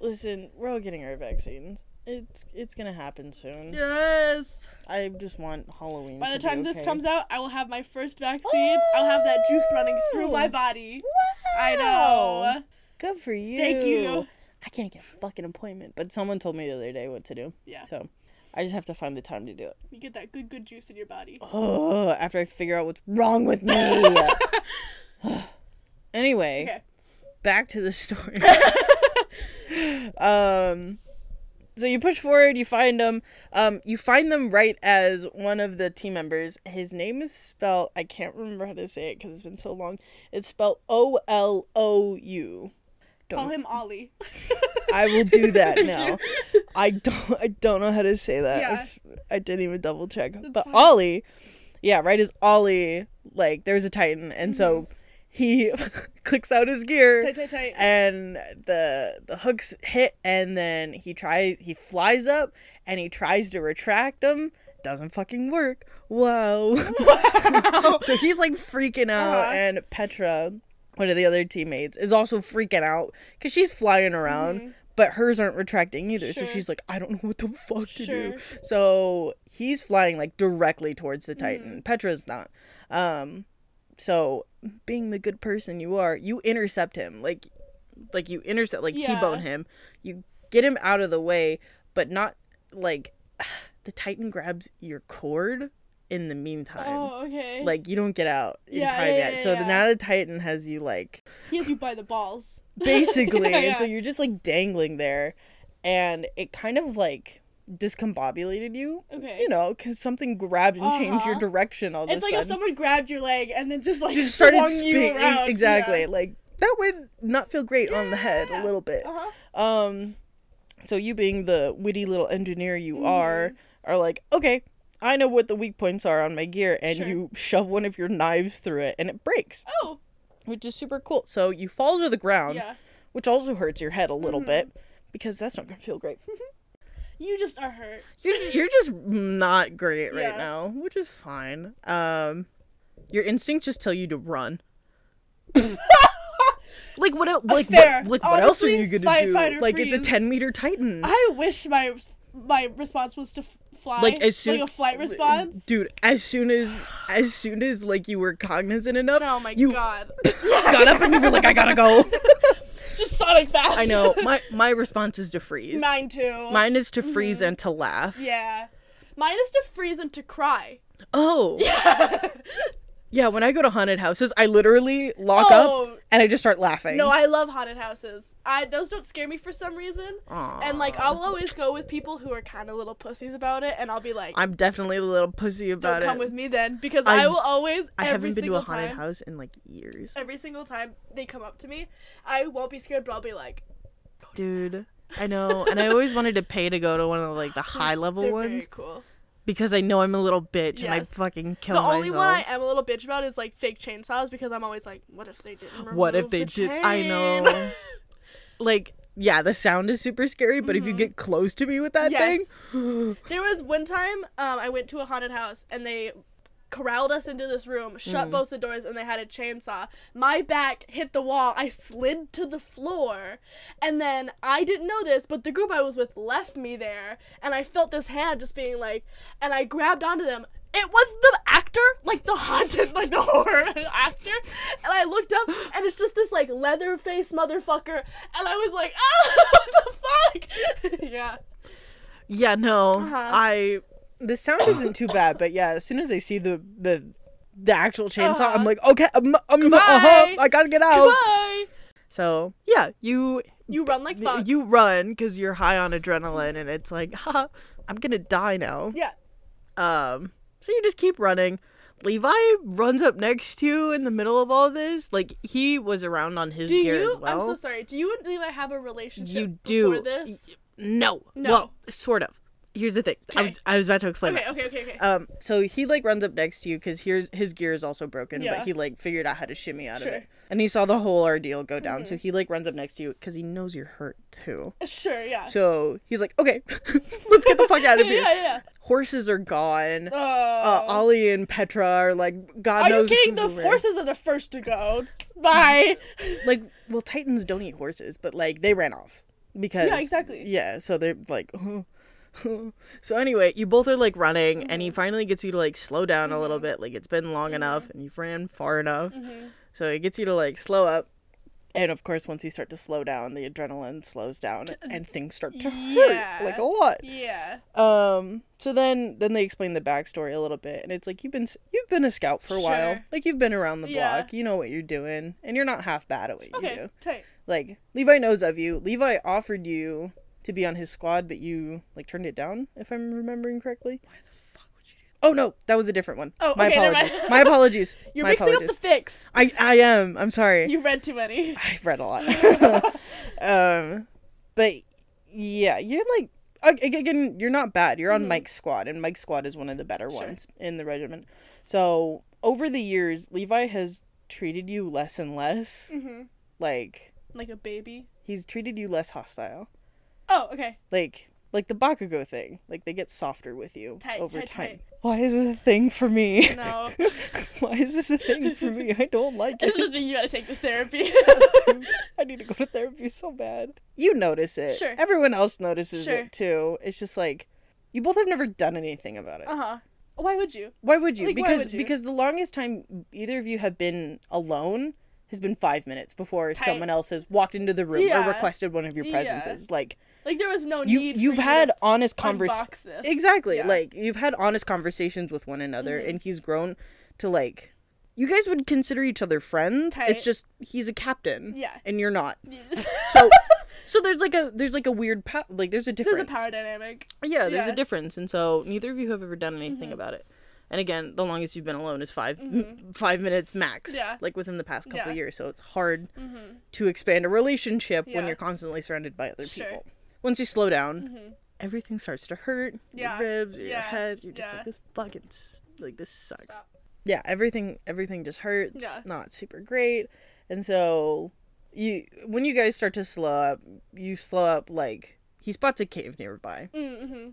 A: Listen, we're all getting our vaccines. It's it's gonna happen soon.
B: yes.
A: I just want Halloween.
B: By the time this comes out, I will have my first vaccine. I'll have that juice running through my body.
A: Wow.
B: I know.
A: Good for you.
B: Thank you.
A: I can't get a fucking appointment, but someone told me the other day what to do.
B: Yeah.
A: So I just have to find the time to do it.
B: You get that good, good juice in your body.
A: Oh, after I figure out what's wrong with me. anyway,
B: Okay.
A: back to the story. um, so you push forward, you find them. Um, you find them right as one of the team members. His name is spelled. I can't remember how to say it because it's been so long. It's spelled O L O U.
B: Call him Ollie.
A: I will do that now. I don't I don't know how to say that.
B: Yeah.
A: If- I didn't even double check. but
B: fine.
A: Ollie, yeah, right is Ollie like there's a Titan and so
B: Mm-hmm.
A: He clicks out his gear
B: Tight, tight, tight.
A: and the the hooks hit and then he tries he flies up and he tries to retract them. Doesn't fucking work. Wow.
B: Wow.
A: so he's like freaking out
B: Uh-huh.
A: and Petra one of the other teammates, is also freaking out because she's flying around,
B: Mhm.
A: but hers aren't retracting either. So she's like, I don't know what the fuck to do. So he's flying like directly towards the
B: Mm-hmm.
A: Titan. Petra's not. Um, so being the good person you are, you intercept him. Like, like you intercept, like
B: Yeah.
A: T-bone him. You get him out of the way, but not like the Titan grabs your cord in the meantime.
B: Oh, okay.
A: Like you don't get out in
B: Yeah,
A: time
B: yeah,
A: yet.
B: yeah,
A: so the
B: yeah.
A: now the Titan has you like
B: he has you by the balls.
A: basically and so you're just like dangling there and it kind of like discombobulated you
B: Okay.
A: you know because something grabbed and changed your
B: Uh-huh.
A: direction all of
B: it's like if someone grabbed your leg and then just like
A: just started
B: swung you around.
A: exactly
B: Yeah.
A: like that would not feel great on the head a little bit
B: Uh-huh.
A: um so you being the witty little engineer you
B: Mm-hmm.
A: are are like okay i know what the weak points are on my gear and
B: Sure.
A: you shove one of your knives through it and it breaks
B: Oh,
A: which is super cool so you fall to the ground
B: yeah.
A: which also hurts your head a little
B: Mm-hmm.
A: bit because that's not gonna feel great
B: You just are hurt.
A: you're, you're just not great right
B: Yeah.
A: now which is fine um your instincts just tell you to run like what else like
B: fair.
A: what, like what else are you gonna
B: fight,
A: do
B: fight,
A: like it's a 10 meter titan
B: I wish my my response was to fly.
A: like as soon
B: like a flight response.
A: dude as soon as as soon as like you were cognizant enough
B: Oh my
A: you
B: god.
A: got up and you were like i gotta go
B: just Sonic fast.
A: i know my my response is to freeze
B: Mine too.
A: mine is to freeze
B: Mm-hmm.
A: and to laugh
B: Yeah. Mine is to freeze and to cry.
A: oh yeah when i go to haunted houses i literally lock up
B: Oh.
A: and i just start laughing
B: No, I love haunted houses. I those don't scare me for some reason. And like I'll always go with people who are kind of little pussies about it, and I'll be like,
A: i'm definitely a little pussy about
B: "Don't
A: about
B: come with me then," because
A: I-
B: I, will always
A: i haven't been to a haunted
B: time,
A: house in like years
B: every single time they come up to me, I won't be scared, but I'll be like,
A: dude i know and i always wanted to pay to go to one of like the high level ones
B: Very cool.
A: Because i know i'm a little bitch and i fucking kill myself.
B: The
A: myself
B: only one I am a little bitch about is like fake chainsaws because I'm always like, what if they didn't
A: what if they
B: the
A: did i know like yeah the sound is super scary but if you get close to me with that
B: Mm-hmm. Yes.
A: thing
B: There was one time um, I went to a haunted house and they corralled us into this room, shut both the doors, and they had a chainsaw. My back hit the wall. I slid to the floor, and then I didn't know this, but the group I was with left me there, and I felt this hand just being like, and I grabbed onto them. It was the actor, like the haunted, like the horror actor, and I looked up, and it's just this like leather face motherfucker, and I was like, ah, what the fuck? yeah.
A: yeah no
B: Uh-huh.
A: i the sound isn't too bad but yeah as soon as i see the the the actual chainsaw i'm
B: Uh-huh.
A: like okay um, um, uh-huh, i gotta get out
B: Bye.
A: so yeah you
B: You run like fuck.
A: you run because you're high on adrenaline and it's like haha i'm gonna die now
B: yeah.
A: Um, so you just keep running. Levi runs up next to you in the middle of all this. Like he was around on his
B: Do
A: gear
B: you?
A: as well.
B: I'm so sorry. Do you and Levi have a relationship
A: you do.
B: before this?
A: No.
B: No.
A: Well, sort of. Here's the thing. I was I was about to explain.
B: Okay,
A: that.
B: okay, okay, okay.
A: Um, so he like runs up next to you because here's his gear is also broken,
B: Yeah.
A: but he like figured out how to shimmy out
B: Sure. Mm-hmm.
A: of it, and he saw the whole ordeal go down. So he like runs up next to you because he knows you're hurt too.
B: sure, yeah.
A: So he's like, okay, let's get the fuck out of here.
B: yeah, yeah.
A: Horses are gone.
B: Oh.
A: uh, Ollie and Petra are like God
B: Are you kidding? The horses are the first to go. Bye.
A: Like, well, Titans don't eat horses, but like they ran off because
B: Yeah, exactly.
A: Yeah, so they're like. so anyway, you both are like running, and he
B: Mm-hmm.
A: finally gets you to like slow down a little bit. Like it's been long enough, and you've ran far enough,
B: Mm-hmm.
A: so he gets you to like slow up. And of course, once you start to slow down, the adrenaline slows down, and things start to
B: Yeah.
A: hurt like a lot.
B: yeah.
A: Um. So then, then they explain the backstory a little bit, and it's like you've been you've been a scout for a while, like you've been around the
B: Yeah.
A: block, you know what you're doing, and you're not half bad at what you
B: Okay,
A: do.
B: tight.
A: Like Levi knows of you. Levi offered you to be on his squad, but you like turned it down, if I'm remembering correctly. Why the fuck would you do? That? Oh no, that was a different one.
B: Oh,
A: my
B: okay,
A: apologies. my apologies.
B: You're
A: my
B: mixing
A: apologies.
B: up the fix.
A: I I am. I'm sorry.
B: You read too many.
A: I've read a lot. um, but yeah, you're like again, you're not bad. You're on Mike's squad, and Mike's squad is one of the better
B: Mm-hmm. Sure.
A: ones in the regiment. So over the years, Levi has treated you less and less.
B: hmm
A: Like
B: Like a baby.
A: he's treated you less hostile.
B: Oh, okay.
A: Like like the Bakugo thing. Like they get softer with you
B: Tight,
A: over
B: tight,
A: time.
B: tight.
A: Why is this a thing for me?
B: No.
A: Why is this a thing for me? I don't like it.
B: This is the thing you gotta take the therapy.
A: I need to go to therapy so bad. You notice it.
B: Sure.
A: Everyone else notices
B: Sure.
A: it too. It's just like you both have never done anything about it.
B: uh huh. Why would you?
A: Why would you?
B: Like,
A: because
B: would you?
A: because the longest time either of you have been alone has been five minutes before someone else has walked into the room
B: Yeah.
A: or requested one of your
B: Yeah.
A: presences. Like
B: Like there was no
A: you
B: need.
A: you've
B: for you
A: had
B: to
A: honest conversations. Exactly.
B: Yeah.
A: Like you've had honest conversations with one another
B: Mhm.
A: and he's grown to like you guys would consider each other friends.
B: Tight.
A: It's just he's a captain
B: Yeah.
A: and you're not. So so there's like a there's like a weird pa- like there's a difference.
B: There's a power dynamic.
A: Yeah, there's
B: Yeah.
A: a difference, and so neither of you have ever done anything
B: Mhm.
A: about it. And again, the longest you've been alone is 5
B: Mhm.
A: five minutes max.
B: Yeah.
A: like within the past couple
B: Yeah.
A: years. So it's hard
B: Mm-hmm.
A: to expand a relationship when you're constantly surrounded by other
B: Sure.
A: people. Once you slow down,
B: Mm-hmm.
A: everything starts to hurt.
B: Yeah.
A: Your ribs, your
B: Yeah.
A: head. You're just
B: Yeah.
A: like this fucking like this sucks.
B: Stop.
A: Yeah, everything everything just hurts.
B: Yeah.
A: Not super great, and so you when you guys start to slow up, you slow up like he spots a cave nearby.
B: Mm-hmm.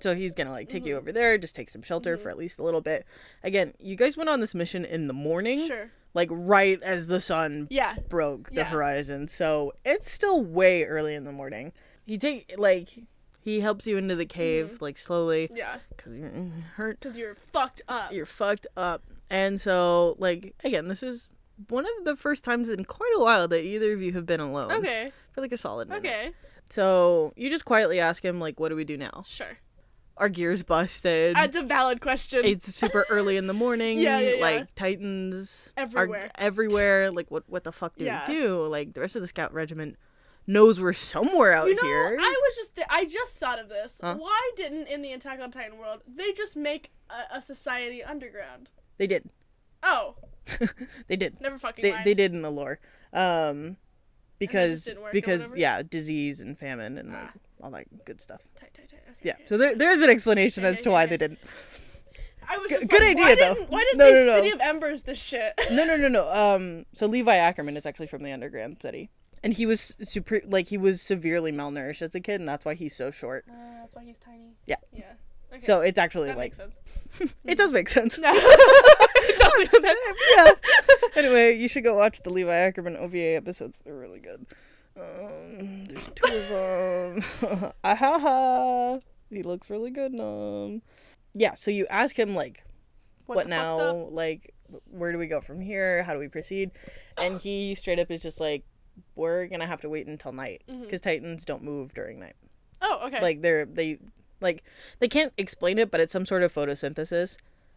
A: So he's gonna like take you
B: Mhm.
A: over there, just take some shelter
B: Mhm.
A: for at least a little bit. Again, you guys went on this mission in the morning,
B: Sure.
A: like right as the sun
B: Yeah.
A: broke the
B: Yeah.
A: horizon. So it's still way early in the morning. He take like he helps you into the cave
B: Mm-hmm.
A: like slowly
B: Yeah.
A: because you're hurt.
B: Because you're fucked up.
A: You're fucked up, and so like again, this is one of the first times in quite a while that either of you have been alone
B: Okay.
A: for like a solid minute.
B: Okay.
A: So you just quietly ask him like, "What do we do now?
B: Sure.
A: Our gears busted."
B: That's a valid question.
A: it's super early in the morning.
B: Yeah, yeah, yeah.
A: Like Titans
B: Everywhere.
A: everywhere. Like what what the fuck do
B: Yeah.
A: we do? Like the rest of the scout regiment knows we're somewhere out
B: you know,
A: here.
B: I was just th- I just thought of this.
A: Huh?
B: Why didn't in the Attack on Titan world they just make a, a society underground?
A: They did.
B: Oh,
A: they did.
B: never fucking
A: They
B: mind.
A: they did in the lore. Um because
B: didn't
A: because yeah, disease and famine and like,
B: Ah.
A: all that good stuff.
B: Tight, tight, tight. Okay,
A: Yeah.
B: okay.
A: So there there is an explanation
B: Okay,
A: as to why they didn't.
B: I was
A: G- good
B: like,
A: idea,
B: why
A: though.
B: Didn't, why did
A: No,
B: they
A: no, no.
B: City of Embers this shit?
A: No, no, no, no. Um, so Levi Ackerman is actually from the underground city, and he was super like he was severely malnourished as a kid, and that's why he's so short.
B: Uh, that's why he's tiny.
A: Yeah.
B: Yeah. Okay.
A: So it's actually
B: that
A: like
B: makes sense.
A: it does make sense.
B: No. it does make sense.
A: yeah. Anyway, you should go watch the Levi Ackerman OVA episodes. They're really good. Um, there's two of them. Ahaha. He looks really good in. Yeah. So you ask him like, what,
B: fuck's
A: now? Like, where do we go from here? How do we proceed? And he straight up is just like, we're gonna have to wait until night
B: Mhm.
A: because Titans don't move during night.
B: Oh, okay.
A: Like they're they like they can't explain it, but it's some sort of photosynthesis.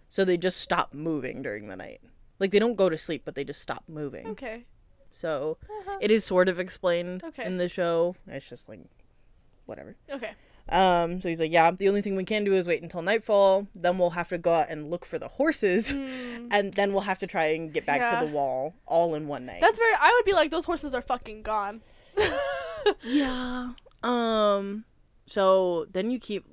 A: So they just stop moving during the night. Like they don't go to sleep, but they just stop moving.
B: okay.
A: So
B: Uh-huh.
A: it is sort of explained
B: Okay.
A: in the show. It's just like whatever.
B: Okay.
A: Um, so he's like, yeah, the only thing we can do is wait until nightfall. Then we'll have to go out and look for the horses,
B: Mm,
A: and then we'll have to try and get back
B: Yeah.
A: to the wall all in one night.
B: that's very. I would be like, those horses are fucking gone.
A: yeah. Um. So then you keep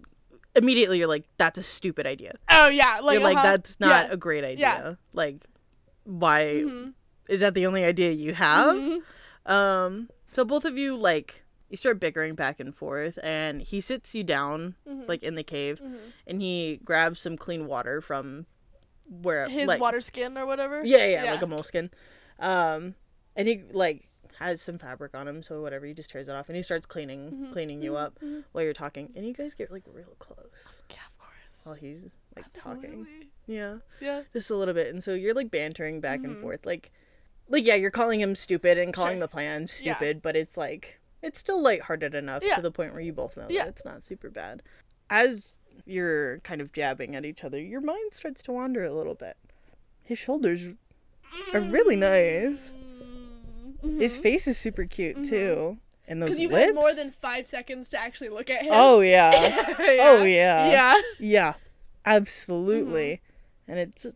A: immediately. You're like, that's a stupid idea.
B: oh yeah, like
A: you're
B: uh-huh.
A: that's not
B: Yeah.
A: a great idea.
B: Yeah.
A: Like, why
B: Mhm.
A: is that the only idea you have?
B: Mhm.
A: Um. So both of you like you start bickering back and forth, and he sits you down
B: Mhm.
A: like in the cave,
B: Mhm.
A: and he grabs some clean water from where
B: his
A: like,
B: water skin or whatever.
A: Yeah, yeah, like a moleskin. Um, and he like has some fabric on him, so whatever. He just tears it off, and he starts cleaning,
B: Mhm,
A: cleaning you
B: mhm,
A: up
B: mhm.
A: while you're talking, and you guys get like real close
B: Yeah, of course.
A: while he's like talking.
B: Absolutely.
A: Yeah,
B: Yeah.
A: just a little bit, and so you're like bantering back and
B: Mhm.
A: forth, like, like yeah, you're calling him stupid and calling
B: Sure.
A: the plan
B: Yeah.
A: stupid, but it's like it's still lighthearted enough
B: Yeah.
A: to the point where you both know
B: Yeah.
A: that it's not super bad. As you're kind of jabbing at each other, your mind starts to wander a little bit. His shoulders are really nice. His
B: Mhm.
A: face is super cute too. And those
B: Because you've
A: lips.
B: had more than five seconds to actually look at him.
A: Oh yeah.
B: yeah.
A: Oh yeah.
B: Yeah.
A: Yeah. Absolutely.
B: Mm-hmm.
A: And it's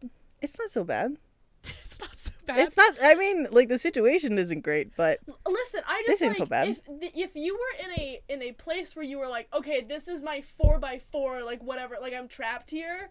A: it's not so bad.
B: It's not so bad.
A: It's not I mean, like the situation isn't great, but
B: Listen, I
A: This
B: just
A: ain't
B: like
A: so bad.
B: if if you were in a in a place where you were like, okay, this is my four by four, like whatever, like I'm trapped here.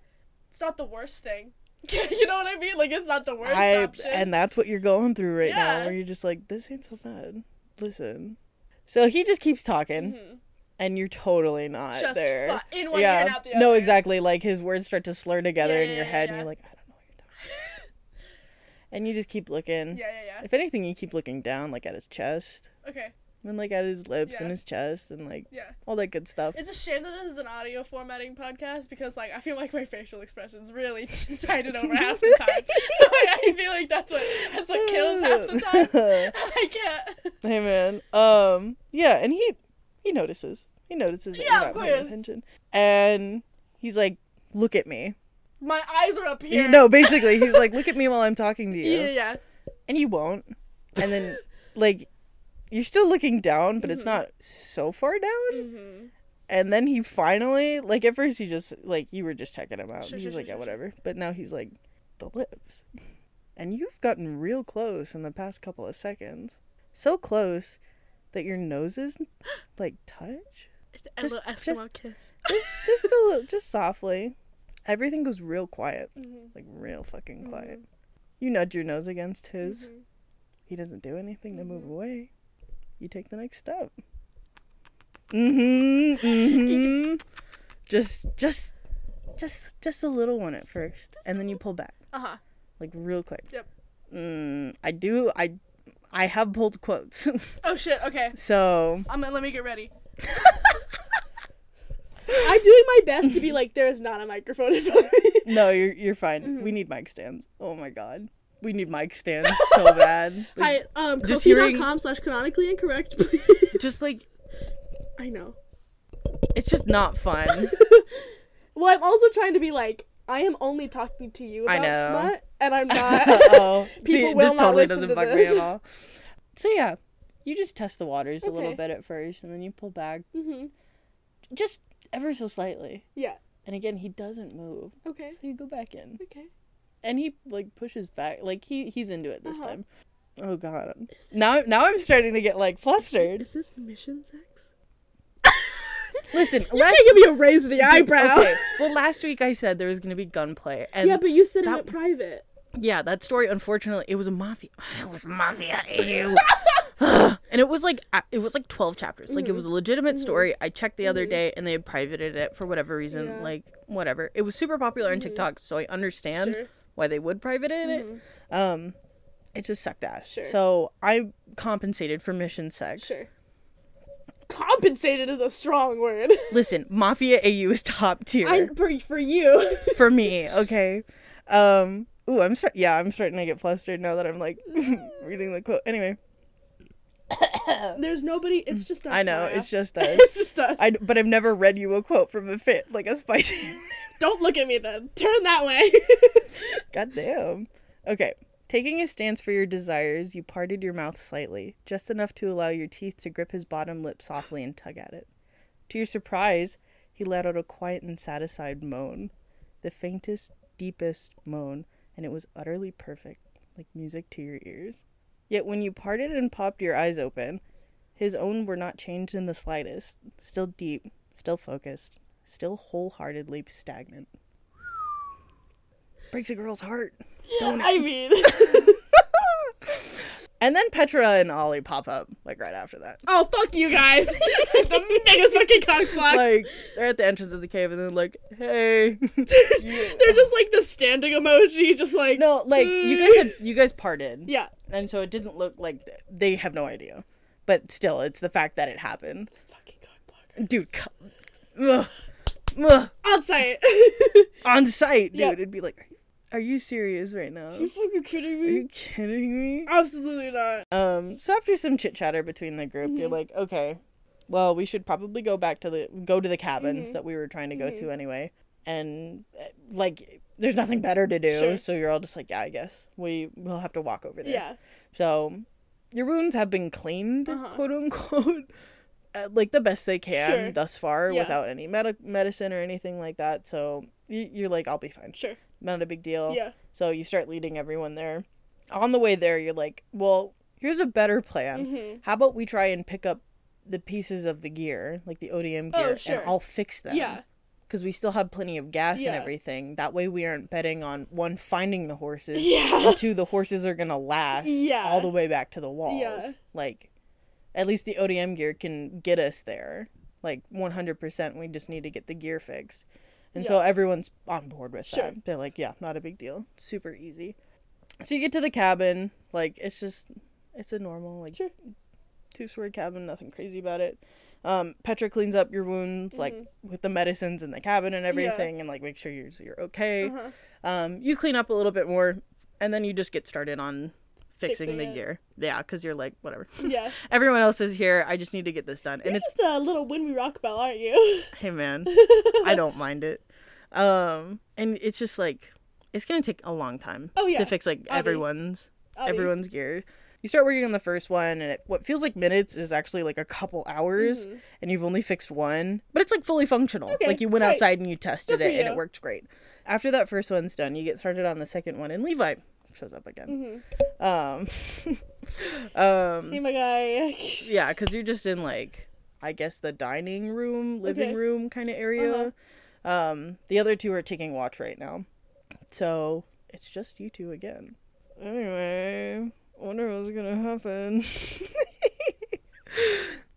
B: It's not the worst thing. you know what I mean? Like it's not the worst
A: I
B: option.
A: and that's what you're going through right now where you're just like this ain't so bad. Listen. So he just keeps talking
B: Mhm.
A: and you're totally not
B: Just
A: there.
B: fu- in one ear and out the other.
A: no, exactly. Like his words start to slur together
B: Yeah,
A: in
B: yeah,
A: your
B: yeah,
A: head,
B: yeah.
A: and you're like, I don't know what you're talking. about. And you just keep looking.
B: Yeah, yeah, yeah.
A: If anything, you keep looking down, like at his chest,
B: Okay.
A: and like at his lips
B: Yeah.
A: and his chest, and like
B: Yeah.
A: all that good stuff.
B: It's a shame that this is an audio formatting podcast because, like, I feel like my facial expressions really it over half the time. like, I feel like that's what that's what kills half the time. I can't.
A: hey man. Um. Yeah, and he he notices. He notices that
B: Yeah,
A: you're
B: of
A: not paying
B: course.
A: attention, and he's like, "Look at me."
B: My eyes are up here.
A: No, basically, he's like, "Look at me while I'm talking to you,"
B: Yeah, yeah.
A: and you won't. And then, like, you're still looking down, but
B: Mm-hmm.
A: it's not so far down.
B: Mm-hmm.
A: And then he finally, like, at first he just like you were just checking him out.
B: Sure,
A: he
B: sure,
A: like,
B: sure,
A: "Yeah, whatever." But now he's like, the lips. And you've gotten real close in the past couple of seconds. So close that your noses like touch.
B: It's a
A: Just-
B: little Eskimo kiss.
A: Just just a little just softly. Everything goes real quiet.
B: Mm-hmm.
A: Like real fucking quiet. You nudge your nose against his.
B: Mhm.
A: He doesn't do anything to
B: Mm-hmm.
A: move away. You take the next step. Mm-hmm. Mm-hmm. just just just just a little one at first. And then you pull back.
B: Uh huh.
A: Like real quick.
B: Yep.
A: Mm, I do I I have pulled quotes.
B: Oh shit. Okay.
A: so
B: I'm gonna let me get ready. I'm doing my best to be like there is not a microphone in front of me.
A: no, you're you're fine.
B: Mm-hmm.
A: We need mic stands. Oh my god. We need mic stands so bad. Like,
B: Hi, um,
A: Just hearing-
B: Ko-fi.com slash canonically incorrect, please.
A: just like
B: I know.
A: it's just not fun.
B: Well, I'm also trying to be like, I am only talking to you about smut, and I'm not.
A: oh,
B: People
A: see,
B: will
A: this
B: not
A: totally
B: listen
A: doesn't
B: to
A: bug me
B: this.
A: at all. So yeah, you just test the waters a little bit at first, and then you pull back
B: Mm-hmm.
A: just ever so slightly.
B: Yeah.
A: And again, he doesn't move,
B: Okay.
A: so you go back in,
B: Okay.
A: and he like pushes back, like he he's into it this
B: Uh-huh.
A: time. Oh god, now now I'm starting to get like flustered.
B: Is this mission sex?
A: Listen,
B: You
A: last
B: can't give me a raise of the eyebrow.
A: Okay, well, last week I said there was gonna be gunplay, and
B: Yeah, but you said
A: that-
B: it private.
A: Yeah, that story. Unfortunately, it was a mafia. It was mafia. Ew. and it was like it was like twelve chapters. Like it mm-hmm. was a legitimate mm-hmm. story. I checked the other mm-hmm. day, and they had privated it for whatever reason.
B: Yeah.
A: Like whatever. It was super popular on TikTok, so I understand
B: Sure.
A: why they would private it. Um, it just sucked ass.
B: Sure.
A: So I compensated for mission sex.
B: Sure. Compensated is a strong word.
A: Listen, Mafia AU is top tier
B: I for, for you.
A: for me. Okay. Um. Ooh, I'm start. Yeah, I'm starting to get flustered now that I'm like reading the quote. Anyway.
B: There's nobody. It's mm, just us.
A: I know
B: Maya.
A: it's just us.
B: it's just us.
A: I but I've never read you a quote from a fit like a spicy.
B: Don't look at me then. Turn that way.
A: God damn. Okay. Taking a stance for your desires, you parted your mouth slightly, just enough to allow your teeth to grip his bottom lip softly and tug at it. To your surprise, he let out a quiet and satisfied moan, the faintest, deepest moan, and it was utterly perfect, like music to your ears. Yet when you parted and popped your eyes open, his own were not changed in the slightest, still deep, still focused, still wholeheartedly stagnant. Breaks a girl's heart. Don't it?
B: I mean,
A: And then Petra and Ollie pop up like right after that.
B: oh fuck you guys. the biggest fucking cock block.
A: Like they're at the entrance of the cave and they're like, "Hey."
B: They're just like the standing emoji, just like
A: no, like you guys had you guys parted,
B: Yeah.
A: and so it didn't look like they have no idea. But still, it's the fact that it happened,
B: This fucking
A: dude. co- Ugh, ugh,
B: On site.
A: on site, dude.
B: Yep.
A: It'd be like, "Are you serious right now?
B: Are you fucking kidding me?
A: Are you kidding me?"
B: Absolutely not.
A: Um, so after some chit chatter between the group, you're
B: Mm-hmm.
A: like, okay, well, we should probably go back to the go to the cabins
B: Mm-hmm.
A: that we were trying to go to anyway, and uh, like, there's nothing better to do,
B: Sure.
A: so you're all just like, yeah, I guess we will have to walk over there.
B: Yeah.
A: So, your wounds have been cleaned,
B: Uh-huh.
A: quote unquote. Like the best they can
B: Sure.
A: thus far
B: Yeah.
A: without any med- medicine or anything like that so you're like i'll be fine
B: Sure.
A: Not a big deal
B: Yeah.
A: so you start leading everyone there. On the way there, you're like, well, here's a better plan.
B: Mhm.
A: How about we try and pick up the pieces of the gear, like the ODM gear,
B: Oh, sure.
A: and I'll fix them.
B: Yeah.
A: Because we still have plenty of gas and everything. That way we aren't betting on one, finding the horses,
B: Yeah.
A: and two, the horses are going to last
B: Yeah.
A: all the way back to the walls.
B: Yeah.
A: Like, at least the ODM gear can get us there. like 100%. We just need to get the gear fixed. And so everyone's on board with
B: Sure.
A: that. They're like, yeah, not a big deal. Super easy. So you get to the cabin, like it's just it's a normal like
B: Sure.
A: two-story cabin, nothing crazy about it. Um, Petra cleans up your wounds like
B: Mhm.
A: with the medicines in the cabin and everything, and like make sure you're you're okay.
B: Uh-huh.
A: Um, you clean up a little bit more, and then you just get started on fixing,
B: Fixing
A: the
B: it.
A: gear. Yeah, because you're like whatever.
B: Yeah.
A: Everyone else is here. I just need to get this done, and
B: You're
A: it's
B: just a little Winry Rockbell, aren't you?
A: hey man, I don't mind it. Um, and it's just like it's gonna take a long time
B: Oh, yeah.
A: to fix like everyone's everyone's gear. You start working on the first one, and it, what feels like minutes is actually like a couple hours,
B: Mhm.
A: and you've only fixed one, but it's like fully functional.
B: Okay,
A: like you went
B: great.
A: outside and you tested
B: Good
A: it, and it worked great. After that first one's done, you get started on the second one, and Levi shows up again.
B: Mhm.
A: Um, um,
B: Hey, my guy.
A: yeah, because you're just in like, I guess the dining room, living
B: Okay.
A: room kind of area. Um, the other two are taking watch right now, so it's just you two again. Anyway, wonder what's gonna happen.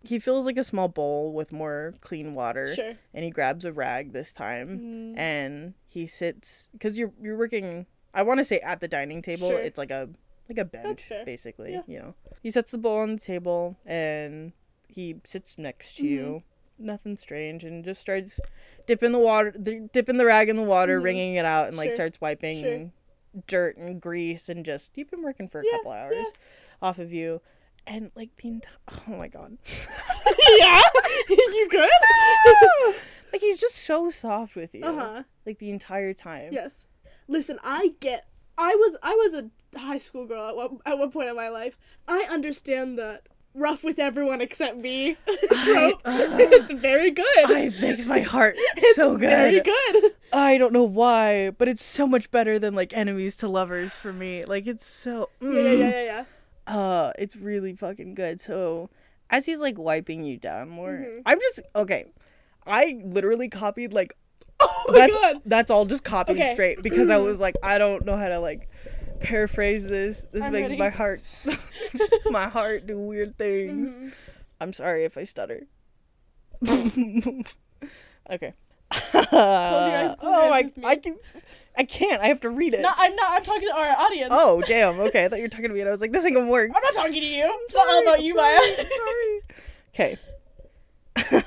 A: he fills like a small bowl with more clean water,
B: Sure.
A: and he grabs a rag this time,
B: Mm.
A: and he sits because you're you're working. I want to say at the dining table.
B: Sure.
A: It's like a like a bench, basically.
B: Yeah.
A: You know, he sets the bowl on the table and he sits next to
B: Mm-hmm.
A: you. Nothing strange, and just starts dipping the water, dipping the rag in the water,
B: Mhm.
A: wringing it out, and like starts wiping
B: Sure.
A: dirt and grease and just you've been working for a
B: Yeah,
A: couple hours off of you, and like the entire oh my god,
B: yeah. you good?
A: like he's just so soft with you,
B: uh huh.
A: like the entire time.
B: Yes. Listen, I get. I was I was a high school girl at one at one point in my life. I understand that rough with everyone except me trope. it's very good.
A: it makes my heart
B: it's
A: so good.
B: Very good.
A: I don't know why, but it's so much better than like enemies to lovers for me. Like it's so
B: Yeah, yeah,
A: mm.
B: yeah, yeah, yeah.
A: uh it's really fucking good. So as he's like wiping you down more,
B: Mhm.
A: I'm just okay. I literally copied like
B: Oh my
A: that's
B: god.
A: that's all just copied
B: Okay.
A: straight because I was like I don't know how to like paraphrase this. This
B: I'm
A: makes
B: ready.
A: my heart my heart do weird things.
B: Mhm.
A: I'm sorry if I stutter. okay.
B: Close your eyes. Close
A: oh
B: your
A: my!
B: eyes me.
A: I can. I can't. I have to read it.
B: No, I'm not. I'm talking to our audience.
A: Oh damn! Okay, I thought you were talking to me, and I was like, "This ain't gonna work."
B: I'm not talking to you. It's not all about you, Maya.
A: Sorry. Okay.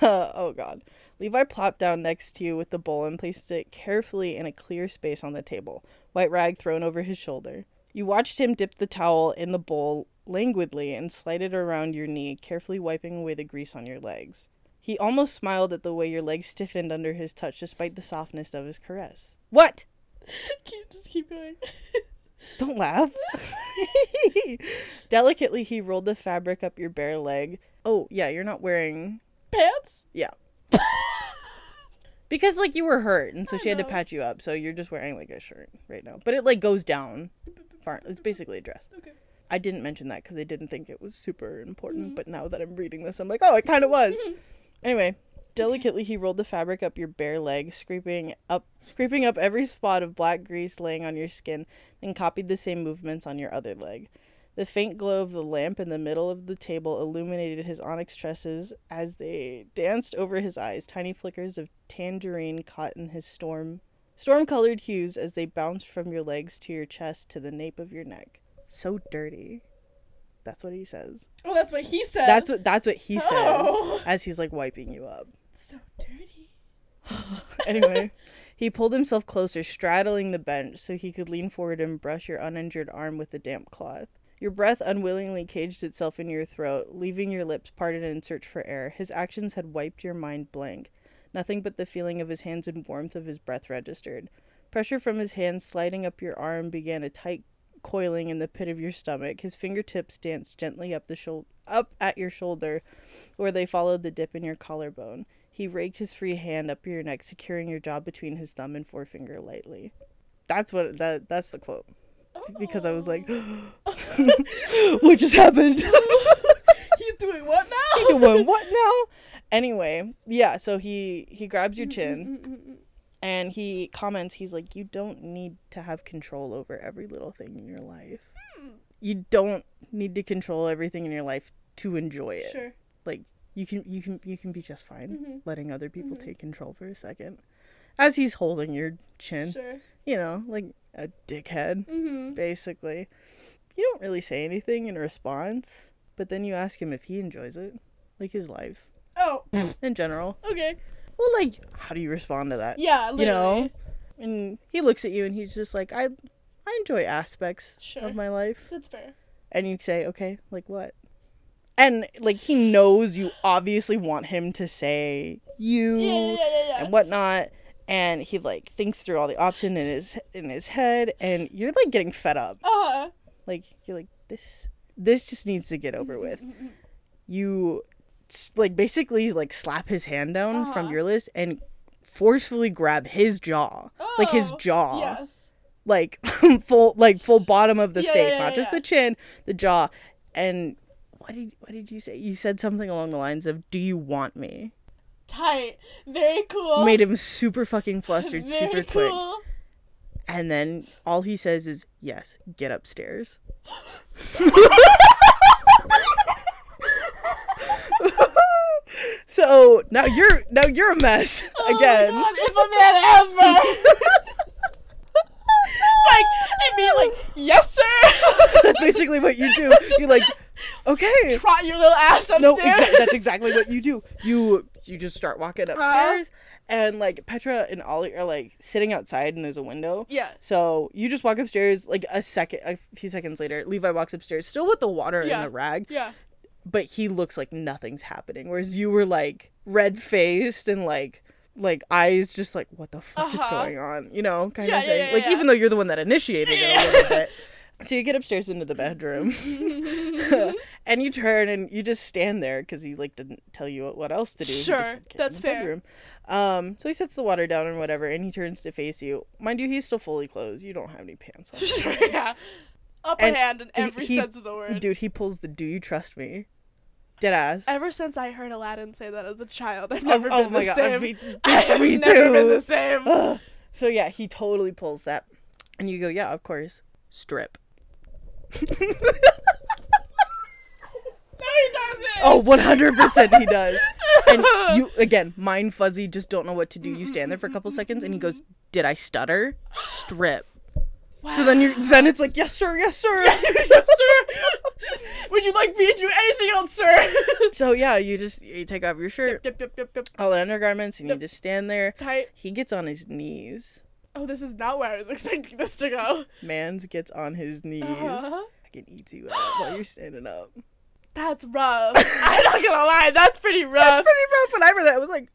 A: oh god. Levi plopped down next to you with the bowl and placed it carefully in a clear space on the table, white rag thrown over his shoulder. You watched him dip the towel in the bowl languidly and slide it around your knee, carefully wiping away the grease on your legs. He almost smiled at the way your legs stiffened under his touch despite the softness of his caress. What?
B: keep, just keep going.
A: Don't laugh. Delicately, he rolled the fabric up your bare leg. Oh, yeah, you're not wearing.
B: Pants?
A: Yeah. Because, like, you were hurt, and so
B: I
A: she had to
B: know.
A: patch you up, so you're just wearing, like, a shirt right now. But it, like, goes down. Far. It's basically a dress.
B: Okay.
A: I didn't mention that because I didn't think it was super important,
B: Mhm.
A: but now that I'm reading this, I'm like, oh, it kind of was. anyway, delicately he rolled the fabric up your bare leg, scraping up, scraping up every spot of black grease laying on your skin, then copied the same movements on your other leg. The faint glow of the lamp in the middle of the table illuminated his onyx tresses as they danced over his eyes. Tiny flickers of tangerine caught in his storm, storm-colored hues as they bounced from your legs to your chest to the nape of your neck. So dirty. That's what he says.
B: Oh, that's what he says.
A: That's what that's what he oh. says
B: Oh.
A: as he's like wiping you up.
B: so dirty.
A: Anyway, he pulled himself closer, straddling the bench so he could lean forward and brush your uninjured arm with the damp cloth. Your breath unwillingly caged itself in your throat, leaving your lips parted in search for air. His actions had wiped your mind blank. Nothing but the feeling of his hands and warmth of his breath registered. Pressure from his hands sliding up your arm began a tight coiling in the pit of your stomach. His fingertips danced gently up the shou- up at your shoulder, where they followed the dip in your collarbone. He raked his free hand up your neck, securing your jaw between his thumb and forefinger lightly. That's what that that's the quote. Because I was like, what just happened?
B: He's doing what now?
A: You went, what now? Anyway, yeah. So he he grabs your chin mm, mm, mm, and he comments. He's like, you don't need to have control over every little thing in your life. Hmm. You don't need to control everything in your life to enjoy it.
B: Sure.
A: Like You can you can you can be just fine
B: Mhm.
A: letting other people
B: Mhm.
A: take control for a second. As he's holding your chin,
B: Sure.
A: you know, like a dickhead,
B: Mm-hmm.
A: basically. You don't really say anything in response, but then you ask him if he enjoys it, like his life
B: Oh,
A: in general.
B: okay.
A: Well, like, how do you respond to that?
B: Yeah,
A: you know and he looks at you and he's just like i i enjoy aspects
B: Sure.
A: of my life
B: That's fair.
A: and you say okay like what and like he knows you obviously want him to say you
B: yeah, yeah. yeah.
A: and whatnot and he like thinks through all the options in his in his head and you're like getting fed up.
B: Uh-huh.
A: like you're like this this just needs to get over with. You like basically like slap his hand down from
B: Uh-huh.
A: your list and forcefully grab his jaw. Like his
B: Oh,
A: jaw.
B: Yes.
A: like full like full bottom of the
B: Yeah,
A: face
B: yeah,
A: not
B: yeah,
A: just the chin the jaw. And what did what did you say? You said something along the lines of do you want me
B: Tight. Very cool.
A: made him super fucking flustered super quick
B: cool.
A: and then all he says is yes get upstairs so now you're now you're a mess
B: Oh
A: again
B: God, if a man ever. it's like, I mean, like, yes, sir.
A: that's basically what you do you're like okay
B: Trot your little ass upstairs.
A: No, exa- that's exactly what you do. You you just start walking
B: Uh-huh.
A: upstairs, and like Petra and Ollie are like sitting outside, and there's a window.
B: Yeah.
A: So you just walk upstairs. Like a second, a few seconds later, Levi walks upstairs, still with the water
B: Yeah.
A: in the rag,
B: Yeah.
A: but he looks like nothing's happening. Whereas you were like red faced and like like eyes just like what the fuck is
B: Uh-huh.
A: going on, you know, kind
B: Yeah,
A: of thing.
B: yeah,
A: like
B: yeah.
A: even though you're the one that initiated it a little bit. So you get upstairs into the bedroom, and you turn and you just stand there because he like didn't tell you what, else to do.
B: Sure,
A: said,
B: that's fair.
A: bedroom." Um, so he sets the water down and whatever, and he turns to face you. Mind you, he's still fully clothed. You don't have any pants on.
B: Sure, yeah. Upper
A: And
B: hand in every
A: he-
B: sense of the word.
A: Dude, he pulls the "Do you trust me?" Dead ass.
B: Ever since I heard Aladdin say that as a child, I've
A: Oh,
B: never
A: oh
B: been
A: my
B: the
A: god,
B: same.
A: me,
B: I have
A: me
B: never
A: too.
B: been the same.
A: Ugh. so yeah, he totally pulls that, and you go, "Yeah, of course." Strip.
B: No, he doesn't.
A: Oh, 100% he does. And you, again, mind fuzzy, just don't know what to do. You stand there for a couple seconds and he goes, Did I stutter? Strip. So then you're, then it's like, Yes, sir, yes, sir.
B: yes, sir. Would you like me to do anything else, sir?
A: so yeah, you just, you take off your shirt, all the undergarments, and you just stand there.
B: Tight.
A: He gets on his knees.
B: Oh, this is not where I was expecting this to go.
A: Mans gets on his knees.
B: Uh-huh.
A: I can eat you out while you're standing up.
B: That's rough. I'm not gonna lie, that's pretty rough.
A: That's pretty rough. When I read that, I was like,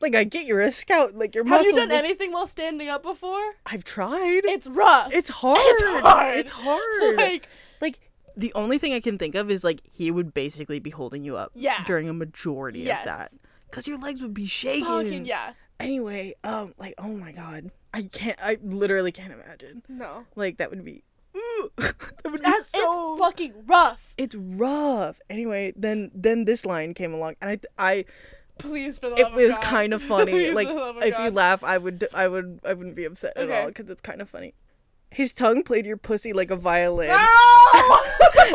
A: like I get you're a scout, like your
B: Have
A: muscles.
B: you done
A: but-
B: anything while standing up before?
A: I've tried.
B: It's rough.
A: It's hard.
B: It's hard.
A: It's hard.
B: like
A: like the only thing I can think of is like he would basically be holding you up
B: Yeah.
A: during a majority
B: Yes.
A: of that because your legs would be shaking.
B: fucking yeah.
A: Anyway, um, like oh my god, I can't. I literally can't imagine.
B: No.
A: Like that would be. Ooh, that would be
B: That's,
A: so.
B: It's fucking rough.
A: it's rough. Anyway, then then this line came along, and I I
B: Please, for the
A: it
B: love
A: was
B: of God.
A: kind of funny.
B: Please,
A: like
B: for the love of
A: if you laugh, I would I would I wouldn't be upset at all because it's kind of funny. His tongue played your pussy like a violin.
B: No!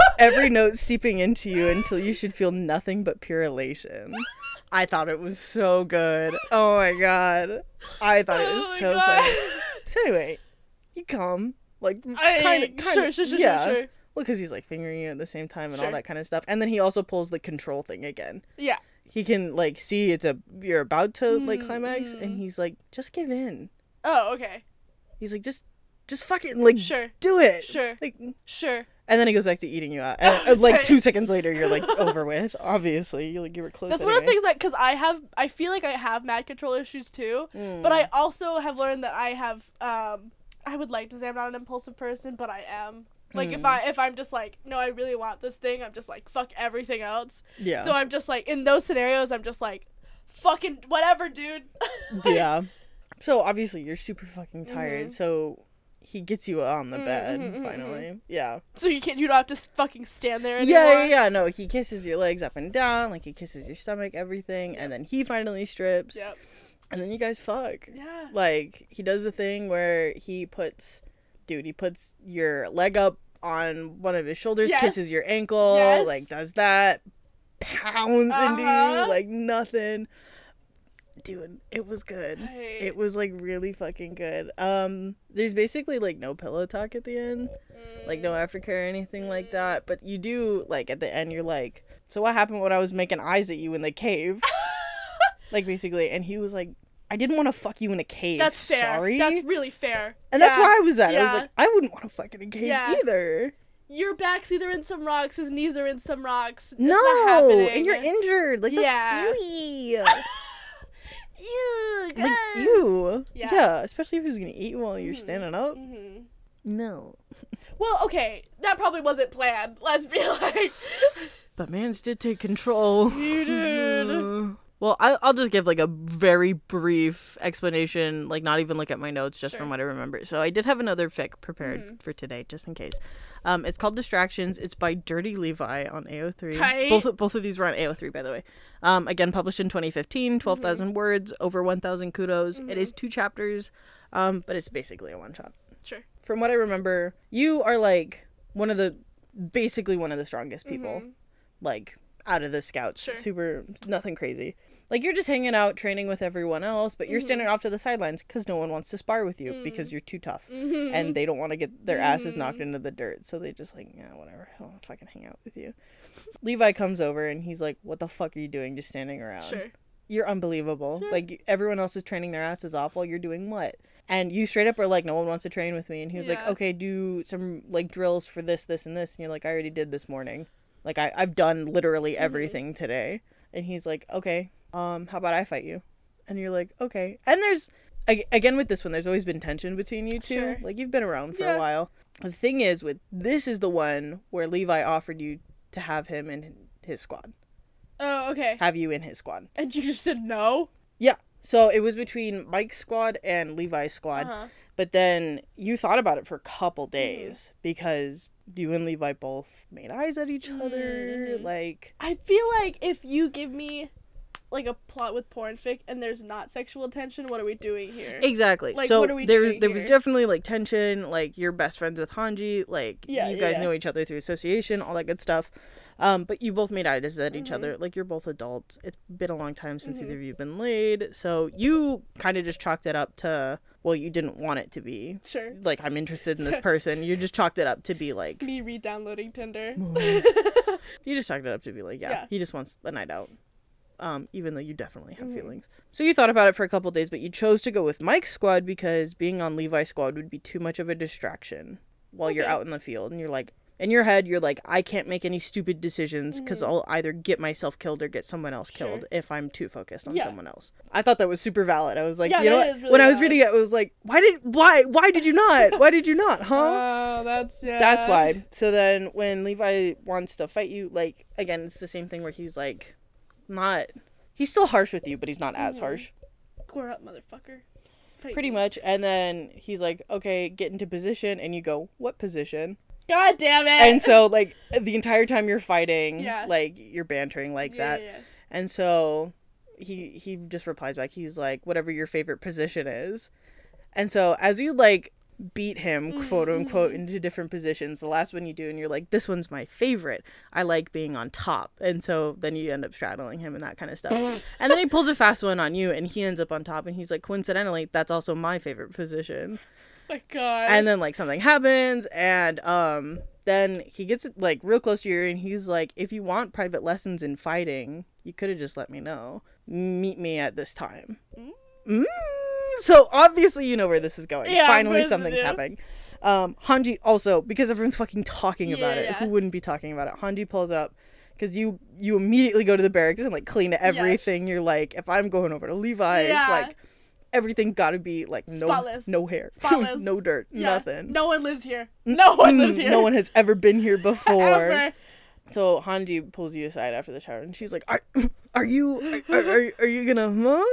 A: every note seeping into you until you should feel nothing but pure elation. I thought it was so good. Oh my god. I thought it was
B: Oh
A: so
B: God.
A: funny. So anyway, you come like kind of
B: sure, sure, sure,
A: yeah.
B: sure, sure.
A: Well, because he's like fingering you at the same time and all that kind of stuff, and then he also pulls the control thing again.
B: Yeah.
A: He can like see it's a you're about to like climax, and
B: mm.
A: he's like, just give in.
B: Oh, okay.
A: He's like, just just fucking like
B: Sure.
A: do it.
B: Sure.
A: Like
B: Sure.
A: and then he goes back to eating you out. And uh, like
B: Okay.
A: two seconds later, you're like over with. Obviously, you like you were close.
B: That's one of the things that because I have, I feel like I have mad control issues too.
A: Mm.
B: But I also have learned that I have, um, I would like to say I'm not an impulsive person, but I am. Like if
A: Mm.
B: I if I'm just like no I really want this thing I'm just like fuck everything else
A: yeah,
B: so I'm just like in those scenarios I'm just like fucking whatever dude Like,
A: yeah. So obviously you're super fucking tired.
B: Mhm.
A: So he gets you on the
B: Mhm,
A: bed
B: mhm, mhm,
A: finally. Yeah.
B: so you can't you don't have to fucking stand there anymore
A: Yeah, yeah, yeah. No, he kisses your legs up and down, like he kisses your stomach, everything, and then he finally strips,
B: yep
A: and then you guys fuck.
B: yeah
A: Like he does the thing where he puts, dude, he puts your leg up on one of his shoulders,
B: Yes.
A: kisses your ankle,
B: Yes.
A: like does that. pounds into
B: Uh-huh.
A: you like nothing. Dude, it was good.
B: Right.
A: It was like really fucking good. Um, there's basically like no pillow talk at the end, like no aftercare or anything like that. But you do like at the end, you're like, so what happened when I was making eyes at you in the cave? like basically, and he was like, I didn't want to fuck you in a cave.
B: That's fair.
A: Sorry.
B: That's really fair.
A: and that's where I was at. I was like, I wouldn't want to fuck in a cave
B: Yeah.
A: either.
B: Your back's either in some rocks, his knees are in some rocks. It's
A: No,
B: not happening.
A: and you're injured. Like that's
B: Yeah. Ew,
A: like you.
B: Yeah.
A: Yeah. especially if he was gonna eat you while you're
B: Mhm.
A: standing up.
B: Mm-hmm.
A: No.
B: Well, okay, that probably wasn't planned. Let's be like,
A: But Mans did take control.
B: you did.
A: Well, I, I'll just give like a very brief explanation, like not even look at my notes, just
B: Sure.
A: from what I remember. So I did have another fic prepared
B: Mhm.
A: for today, just in case. Um, it's called Distractions. It's by Dirty Levi on AO3.
B: Tight.
A: Both both of these were on AO3, by the way. Um, again, published in 2015, 12,000
B: Mm-hmm.
A: words, over 1,000 kudos. It is two chapters, um, but it's basically a one shot.
B: Sure.
A: From what I remember, you are like one of the, basically one of the strongest people
B: Mhm.
A: like out of the scouts.
B: Sure.
A: Super nothing crazy. Like you're just hanging out training with everyone else, but you're
B: Mm-hmm.
A: standing off to the sidelines because no one wants to spar with you because you're too tough.
B: Mhm.
A: And they don't want to get their asses knocked
B: Mm-hmm.
A: into the dirt, so they just like, yeah, whatever. I'll fucking hang out with you. Levi comes over and he's like, "What the fuck are you doing? Just standing around?
B: Sure.
A: You're unbelievable. Like everyone else is training their asses off while you're doing what?" And you straight up are like, "No one wants to train with me." And he was like, "Okay, do some like drills for this, this, and this." And you're like, "I already did this morning." Like I, I've done literally
B: Mm-hmm.
A: everything today. And he's like, okay, um, how about I fight you? And you're like, okay. And there's again with this one, there's always been tension between you two.
B: Sure.
A: Like you've been around for
B: Yeah.
A: a while. The thing is, with this is the one where Levi offered you to have him in his squad,
B: Oh, okay.
A: have you in his squad.
B: And you just said no?
A: Yeah. So it was between Mike's squad and Levi's squad.
B: Uh-huh.
A: But then you thought about it for a couple days because you and Levi both made eyes at each other.
B: Mhm.
A: Like,
B: I feel like if you give me like a plot with porn fic and there's not sexual tension, what are we doing here?
A: Exactly.
B: Like,
A: so
B: what are we
A: there,
B: doing
A: there was definitely like tension. Like you're best friends with Hanji. Like
B: Yeah,
A: you guys
B: yeah.
A: know each other through association, all that good stuff. Um, but you both made eyes at each
B: Mhm.
A: other. Like you're both adults. It's been a long time since
B: Mhm.
A: either of you have been laid. So you kind of just chalked it up to well, you didn't want it to be
B: Sure.
A: like I'm interested in this person. You just chalked it up to be like
B: Me re-downloading Tinder.
A: you just chalked it up to be like yeah,
B: Yeah.
A: he just wants a night out. Um, even though you definitely have
B: Mhm.
A: feelings. So you thought about it for a couple days, but you chose to go with Mike's squad because being on Levi's squad would be too much of a distraction while you're out in the field. And you're like, in your head, you're like, I can't make any stupid decisions because
B: Mhm.
A: I'll either get myself killed or get someone else
B: Sure.
A: killed if I'm too focused on
B: Yeah.
A: someone else. I thought that was super valid. I was like,
B: Yeah,
A: you know
B: really
A: when I was reading it, it was like, why did why why did you not? Why did you not? Huh?
B: Oh, that's yeah.
A: That's why. So then when Levi wants to fight you, like again, it's the same thing where he's like not he's still harsh with you, but he's not as
B: Mhm.
A: harsh.
B: Square up, motherfucker. Fight
A: Pretty
B: me.
A: much. And then he's like, Okay, get into position and you go, What position?
B: God damn it.
A: And so like the entire time you're fighting,
B: Yeah.
A: like you're bantering like
B: yeah,
A: that.
B: Yeah.
A: And so he he just replies back, he's like, Whatever your favorite position is. And so as you like beat him, quote unquote,
B: Mhm.
A: into different positions, the last one you do and you're like, This one's my favorite. I like being on top. And so then you end up straddling him and that kind of stuff. and then he pulls a fast one on you and he ends up on top and he's like, coincidentally, that's also my favorite position
B: my God.
A: and then like something happens and um then he gets like real close to you and he's like if you want private lessons in fighting you could have just let me know meet me at this time
B: Mm.
A: mm. so obviously you know where this is going
B: Yeah,
A: finally something's happening um hanji also because everyone's fucking talking about it
B: yeah.
A: who wouldn't be talking about it hanji pulls up because you you immediately go to the barracks and like clean everything you're like if i'm going over to levi's
B: Yeah.
A: like everything gotta be like no
B: Spotless.
A: no hair
B: Spotless.
A: no dirt
B: Yeah.
A: nothing
B: No one lives here. No one lives here.
A: No one has ever been here before. So Hanji pulls you aside after the shower, and she's like, "Are, are you, are, are, are you gonna, huh?"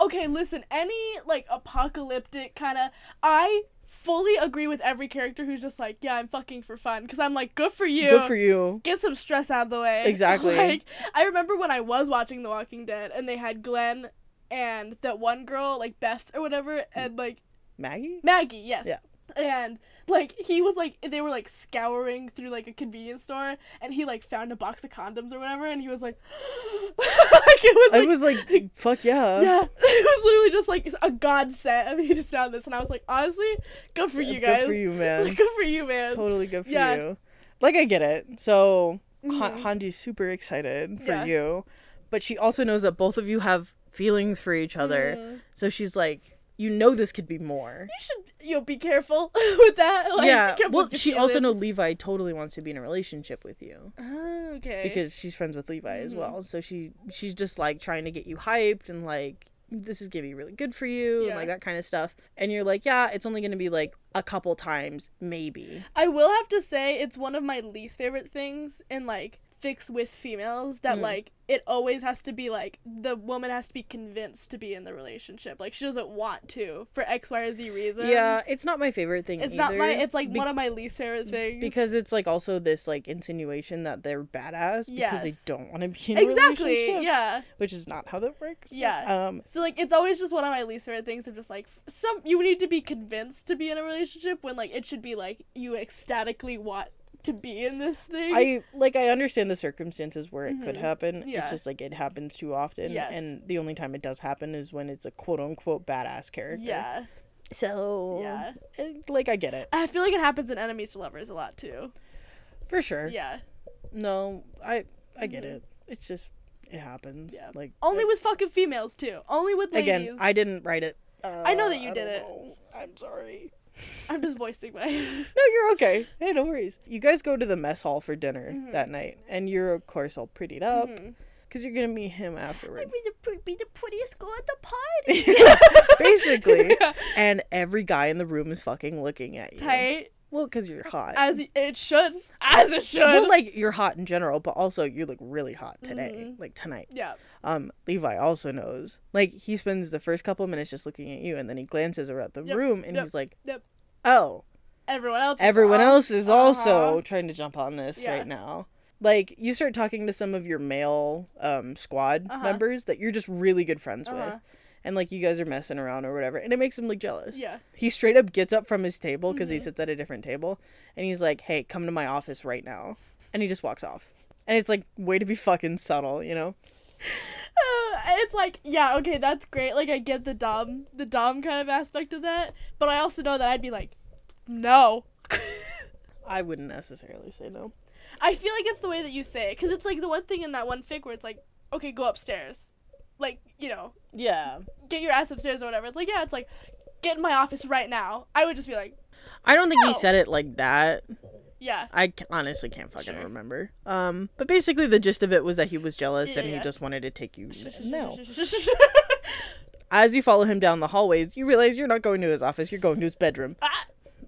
B: Okay, listen. Any like apocalyptic kind of, I fully agree with every character who's just like, yeah, I'm fucking for fun, because I'm like, good for you.
A: Good for you.
B: Get some stress out of the way.
A: Exactly.
B: Like, I remember when I was watching The Walking Dead, and they had Glenn and that one girl, like Beth or whatever, and like
A: Maggie.
B: Maggie. Yes.
A: Yeah.
B: and like he was like they were like scouring through like a convenience store and he like found a box of condoms or whatever and he was like like it was
A: I
B: like
A: was like, fuck yeah.
B: yeah it was literally just like a godsend I mean he just found this and I was like honestly good for you guys
A: Good for you, man.
B: good for you man
A: totally good for
B: Yeah.
A: you. Like I get it. So. Han- Hanji's super excited for
B: Yeah.
A: you, but she also knows that both of you have feelings for each other.
B: Mhm.
A: So she's like, you know, this could be more.
B: you should you know be careful with that like,
A: yeah. Well, she also knows
B: feelings.
A: Levi totally wants to be in a relationship with you
B: Ah, okay
A: because she's friends with Levi as
B: Mhm.
A: well. So she she's just like trying to get you hyped and like this is gonna be really good for you and like that kind of stuff. And you're like, yeah, it's only gonna be like a couple times, maybe.
B: I will have to say it's one of my least favorite things in like fics with females that
A: Mm.
B: like it always has to be like the woman has to be convinced to be in the relationship. Like she doesn't want to for X, Y, or Z reasons.
A: Yeah, it's not my favorite thing.
B: it's not my it's like
A: Be-
B: one of my least favorite things.
A: because it's like also this like insinuation that they're badass because they don't want to be in a
B: Exactly.
A: relationship,
B: Yeah.
A: which is not how that works.
B: Yeah.
A: Um.
B: So like it's always just one of my least favorite things of just like some you need to be convinced to be in a relationship when like it should be like you ecstatically want to be in this thing.
A: I like I understand the circumstances where it could
B: Mhm.
A: happen.
B: Yeah.
A: It's just like it happens too often.
B: Yes.
A: And the only time it does happen is when it's a quote unquote badass character.
B: yeah.
A: So
B: Yeah.
A: eh, like I get it.
B: I feel like it happens in enemies to lovers a lot too.
A: For sure.
B: Yeah.
A: No, I I get
B: Mhm.
A: it. It's just it happens.
B: Yeah.
A: Like
B: Only
A: it-
B: with fucking females too. Only with ladies.
A: again, I didn't write it. Uh,
B: I know that you
A: I
B: did it.
A: know. I'm sorry.
B: I'm just voicing my.
A: No, you're okay. Hey, no worries. You guys go to the mess hall for dinner
B: Mhm.
A: that night, and you're of course all prettied up
B: Mhm.
A: because you're gonna meet him afterward.
B: be the pre- be the prettiest girl at the party.
A: Basically, and every guy in the room is fucking looking at you.
B: Tight
A: Well, because you're hot.
B: as it should, as it should.
A: well, like you're hot in general, but also you look really hot today,
B: Mhm.
A: like tonight.
B: yeah.
A: Um, Levi also knows. Like he spends the first couple minutes just looking at you, and then he glances around the
B: Yep,
A: room, and
B: yep,
A: he's like,
B: yep.
A: "Oh,
B: Everyone else.
A: everyone
B: off.
A: else is also
B: Uh-huh.
A: trying to jump on this
B: Yeah.
A: right now." Like you start talking to some of your male um squad
B: Uh-huh.
A: members that you're just really good friends
B: Uh-huh.
A: with, and like you guys are messing around or whatever, and it makes him like jealous.
B: Yeah.
A: He straight up gets up from his table because he
B: Mhm.
A: sits at a different table, and he's like, "Hey, come to my office right now," and he just walks off. And it's like way to be fucking subtle, you know?
B: Uh, it's like yeah okay that's great like I get the dom the dom kind of aspect of that but I also know that I'd be like no.
A: I wouldn't necessarily say no.
B: I feel like it's the way that you say it because it's like the one thing in that one fic where it's like okay go upstairs like you know
A: Yeah.
B: get your ass upstairs or whatever it's like yeah it's like get in my office right now I would just be like
A: I don't think he said it like that.
B: yeah
A: I honestly can't fucking
B: Sure.
A: remember. Um, but basically the gist of it was that he was jealous
B: Yeah,
A: and
B: yeah.
A: he just wanted to take you. No.
B: no
A: As you follow him down the hallways, you realize you're not going to his office. You're going to his bedroom,
B: Ah,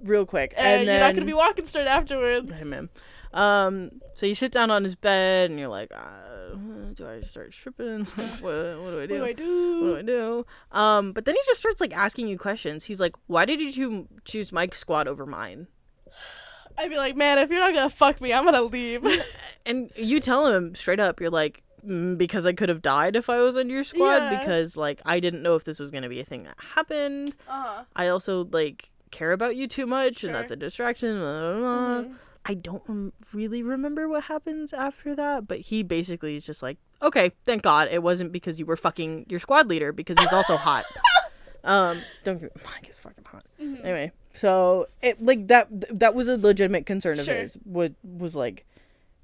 A: real quick.
B: and
A: And,
B: you're not gonna be walking straight afterwards
A: Hey, man. Um, so you sit down on his bed and you're like, uh, do I start stripping? what, what do I do?
B: what do I do
A: what do I do? Um, but then he just starts like asking you questions. He's like, "Why did you choo- choose Mike's squad over mine?"
B: I'd be like man if you're not gonna fuck me I'm gonna leave
A: And you tell him straight up, you're like, mm, "Because I could have died if I was on your squad.
B: Yeah.
A: Because like I didn't know if this was gonna be a thing that happened.
B: uh-huh
A: I also like care about you too much, and that's a distraction." Blah, blah, blah.
B: Mhm.
A: I don't rem- really remember what happens after that, but he basically is just like, okay, thank God it wasn't because you were fucking your squad leader because he's also hot. Um, don't get Mike is fucking hot.
B: Mhm.
A: Anyway, so it like that that was a legitimate concern of
B: Sure.
A: his. Was was like,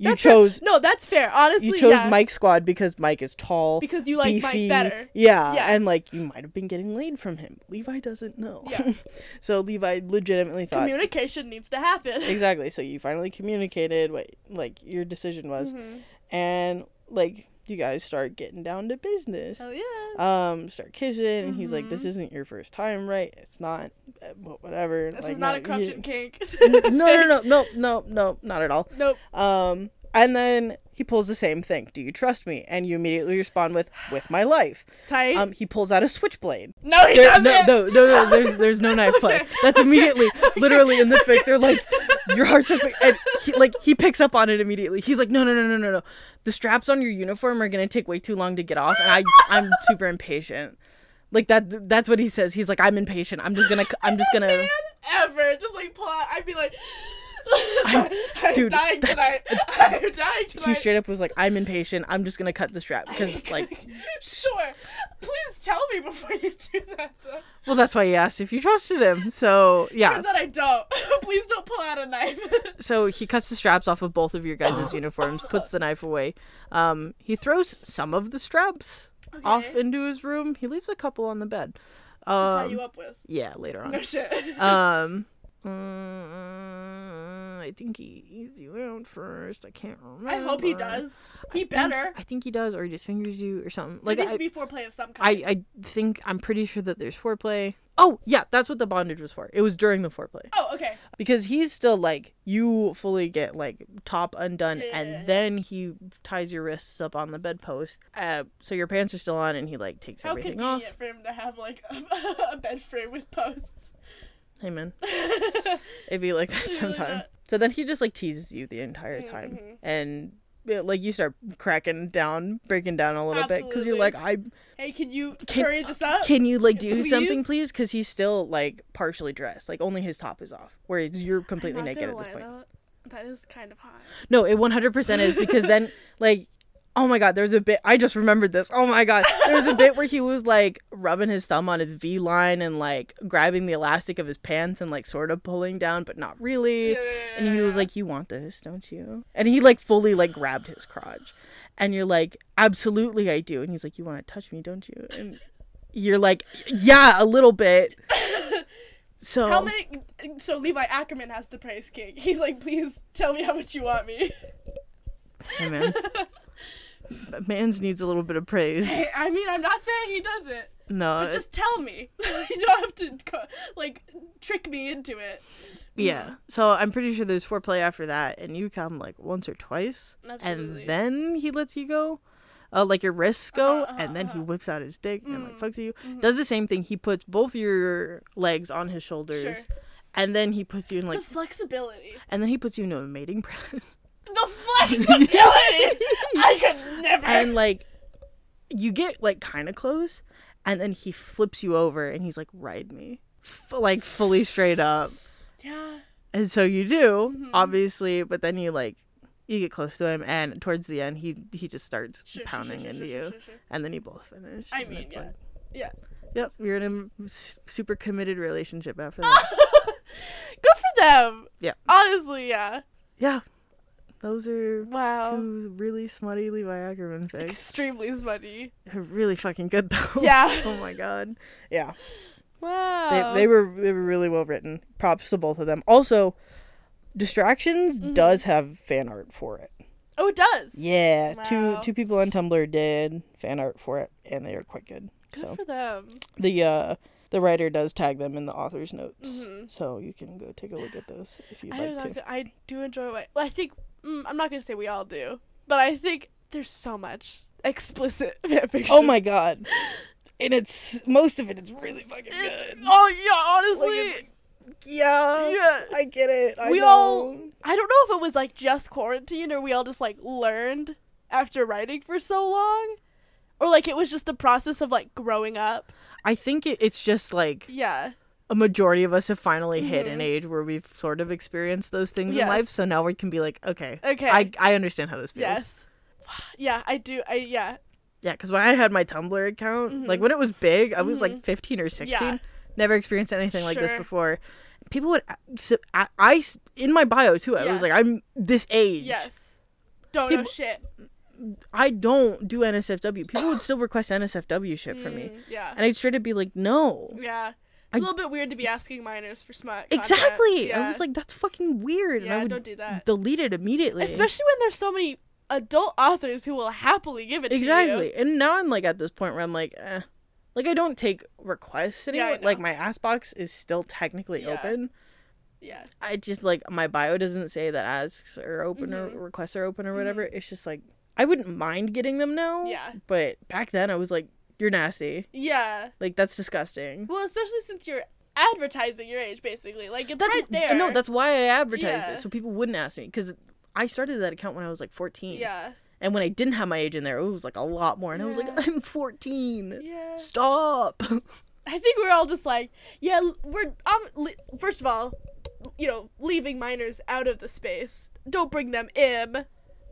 A: you
B: That's
A: chose
B: No, that's fair. Honestly,
A: you chose
B: yeah.
A: Mike's squad because Mike is tall,
B: because you like
A: beefy,
B: Mike better.
A: Yeah,
B: Yeah.
A: and like you might have been getting laid from him. Levi doesn't know.
B: Yeah.
A: so Levi legitimately thought
B: Communication needs to happen.
A: exactly. So you finally communicated what like your decision was,
B: Mhm.
A: and like you guys start getting down to business.
B: Oh yeah.
A: Um, start kissing, and he's like, "This
B: Mhm.
A: isn't your first time, right? It's not, uh, wh- whatever."
B: This
A: like,
B: is not a
A: you-
B: corruption kink.
A: no, no, no, no, no, no, not at all.
B: Nope.
A: Um, and then he pulls the same thing. Do you trust me? And you immediately respond with, "With my life."
B: Tight.
A: Um, he pulls out a switchblade.
B: no, he
A: There,
B: doesn't.
A: no, no, no, no. There's, there's no knife play. That's immediately, literally in the fic. They're like, your heart's just, and he, like, he picks up on it immediately. He's like, no, no, no, no, no, no. The straps on your uniform are gonna take way too long to get off, and I, I'm super impatient. Like that. That's what he says. He's like, I'm impatient. I'm just gonna, I'm just gonna.
B: Ever just like pull out. I'd be like, I'm, I'm
A: dude,
B: dying tonight. I'm dying tonight.
A: He straight up was like, "I'm impatient. I'm just gonna cut the strap because like."
B: sure. Please tell me before you do that. Though.
A: Well, that's why he asked if you trusted him. So yeah.
B: Turns out I don't. Please don't pull out a knife.
A: So he cuts the straps off of both of your guys' uniforms, puts the knife away. Um, he throws some of the straps off into his room. He leaves a couple on the bed.
B: to tie
A: Um,
B: you up with.
A: yeah, later on.
B: No shit.
A: um, uh, I think he eats you out first. I can't remember.
B: I hope he does. He
A: I think-
B: better.
A: I think he does, or he just fingers you, or something.
B: Like,
A: Like
B: there needs
A: I,
B: to be foreplay of some kind.
A: I think I'm pretty sure that there's foreplay. Oh yeah, that's what the bondage was for. It was during the foreplay
B: oh, okay.
A: because he's still like you fully get like top undone,
B: yeah.
A: and then he ties your wrists up on the bedpost. Uh, so your pants are still on, and he like takes
B: How
A: everything off.
B: How convenient for him to have like a, a bed frame with posts.
A: Hey man, it'd be like that
B: Really
A: sometime. So then he just like teases you the entire time,
B: Mhm.
A: and yeah, like you start cracking down, breaking down a little bit because you're like, I
B: hey, can you
A: Can-
B: hurry this up?
A: can you like do something
B: Please?
A: please? Because he's still like partially dressed, like only his top is off, whereas you're completely naked at this point.
B: though, that is kind of hot.
A: No, it 100% is because then like oh my god, there's a bit I just remembered this. Oh my god. There was a bit where he was like rubbing his thumb on his V line and like grabbing the elastic of his pants and like sort of pulling down but not really. And he was like, "You want this, don't you?" And he like fully like grabbed his crotch. And you're like, "Absolutely I do." And he's like, "You want to touch me, don't you?" And you're like, "Yeah, a little bit." So
B: How many? So Levi Ackerman has the praise kink. He's like, please tell me how much you want me.
A: Hey man. Mans needs a little bit of praise.
B: I mean, I'm not saying he doesn't,
A: No,
B: but just tell me. you don't have to like trick me into it.
A: Yeah. So I'm pretty sure there's foreplay after that, and you come like once or twice,
B: Absolutely.
A: and then he lets you go, uh, like your wrists go,
B: Uh-huh,
A: and then he
B: uh-huh.
A: whips out his dick and like
B: Mm,
A: fucks you.
B: mhm.
A: Does the same thing. He puts both your legs on his shoulders,
B: Sure.
A: and then he puts you in like,
B: the flexibility.
A: and then he puts you in a mating press,
B: The flexibility. I could never.
A: and like, you get like kind of close, and then he flips you over, and he's like, ride me, F- like fully straight up.
B: yeah.
A: And so you do,
B: Mhm.
A: obviously, but then you like you get close to him and towards the end he he just starts
B: Sure,
A: pounding
B: sure,
A: into
B: sure,
A: you
B: sure, sure.
A: and then you both finish.
B: I mean, yeah.
A: like-
B: Yeah.
A: Yep, you're in a super committed relationship after that.
B: Good for them.
A: Yeah.
B: Honestly, yeah.
A: yeah. Those are
B: Wow.
A: two really smutty Levi Ackerman fics.
B: Extremely smutty.
A: Really fucking good though.
B: Yeah.
A: oh my god. Yeah.
B: Wow.
A: They they were they were really well written. Props to both of them. Also, Distractions
B: Mhm.
A: does have fan art for it.
B: Oh, it does.
A: Yeah, two
B: Wow.
A: two people on Tumblr did fan art for it, and they are quite good.
B: Good
A: so
B: for them.
A: the uh the writer does tag them in the author's notes,
B: Mhm.
A: so you can go take a look at those if you'd
B: I,
A: like to.
B: I do enjoy well, I think. Mm, I'm not gonna say we all do, but I think there's so much explicit fanfiction.
A: Oh my god, and it's most of it. it is really fucking
B: It's-
A: good.
B: oh yeah, honestly,
A: Like, Yeah,
B: yeah.
A: I get it. I
B: We
A: know.
B: all- I don't know if it was like just quarantine or we all just like learned after writing for so long, or like it was just the process of like growing up.
A: I think it, it's just like
B: Yeah.
A: A majority of us have finally hit an
B: Mhm.
A: age where we've sort of experienced those things in life, so now we can be like, okay,
B: Okay.
A: I I understand how this feels.
B: yes. Yeah, I do. I yeah.
A: Yeah, because when I had my Tumblr account, like
B: Mhm.
A: when it was big, I was
B: Mhm.
A: like 15 or 16.
B: Yeah.
A: Never experienced anything like this before. People would, I in my bio too, I was like, I'm this age.
B: Yes. Don't know shit.
A: I don't do NSFW. People would still request NSFW shit from me.
B: Mm, Yeah.
A: And I'd straight up be like, no.
B: Yeah. It's
A: I-
B: a little bit weird to be asking minors for smut.
A: Exactly.
B: Yeah.
A: I was like, that's fucking weird.
B: yeah,
A: and I would
B: don't do that.
A: delete it immediately.
B: Especially when there's so many adult authors who will happily give it to you.
A: exactly. And now I'm like at this point where I'm like, eh. Like I don't take requests
B: Yeah,
A: anymore. like my ask box is still technically
B: Yeah.
A: open.
B: Yeah.
A: I just like my bio doesn't say that asks are open or
B: Mhm.
A: requests are open or whatever. It's just like I wouldn't mind getting them now.
B: Yeah.
A: But back then I was like, you're nasty.
B: Yeah.
A: Like that's disgusting.
B: Well, especially since you're advertising your age, basically. Like it's
A: That's
B: right there.
A: No, that's why I advertised
B: Yeah.
A: it so people wouldn't ask me because I started that account when I was like 14.
B: Yeah.
A: And when I didn't have my age in there, it was like a lot more, and I was like, I'm 14.
B: Yeah.
A: Stop.
B: I think we're all just like, yeah, we're um. First of all, you know, leaving minors out of the space. Don't bring them in.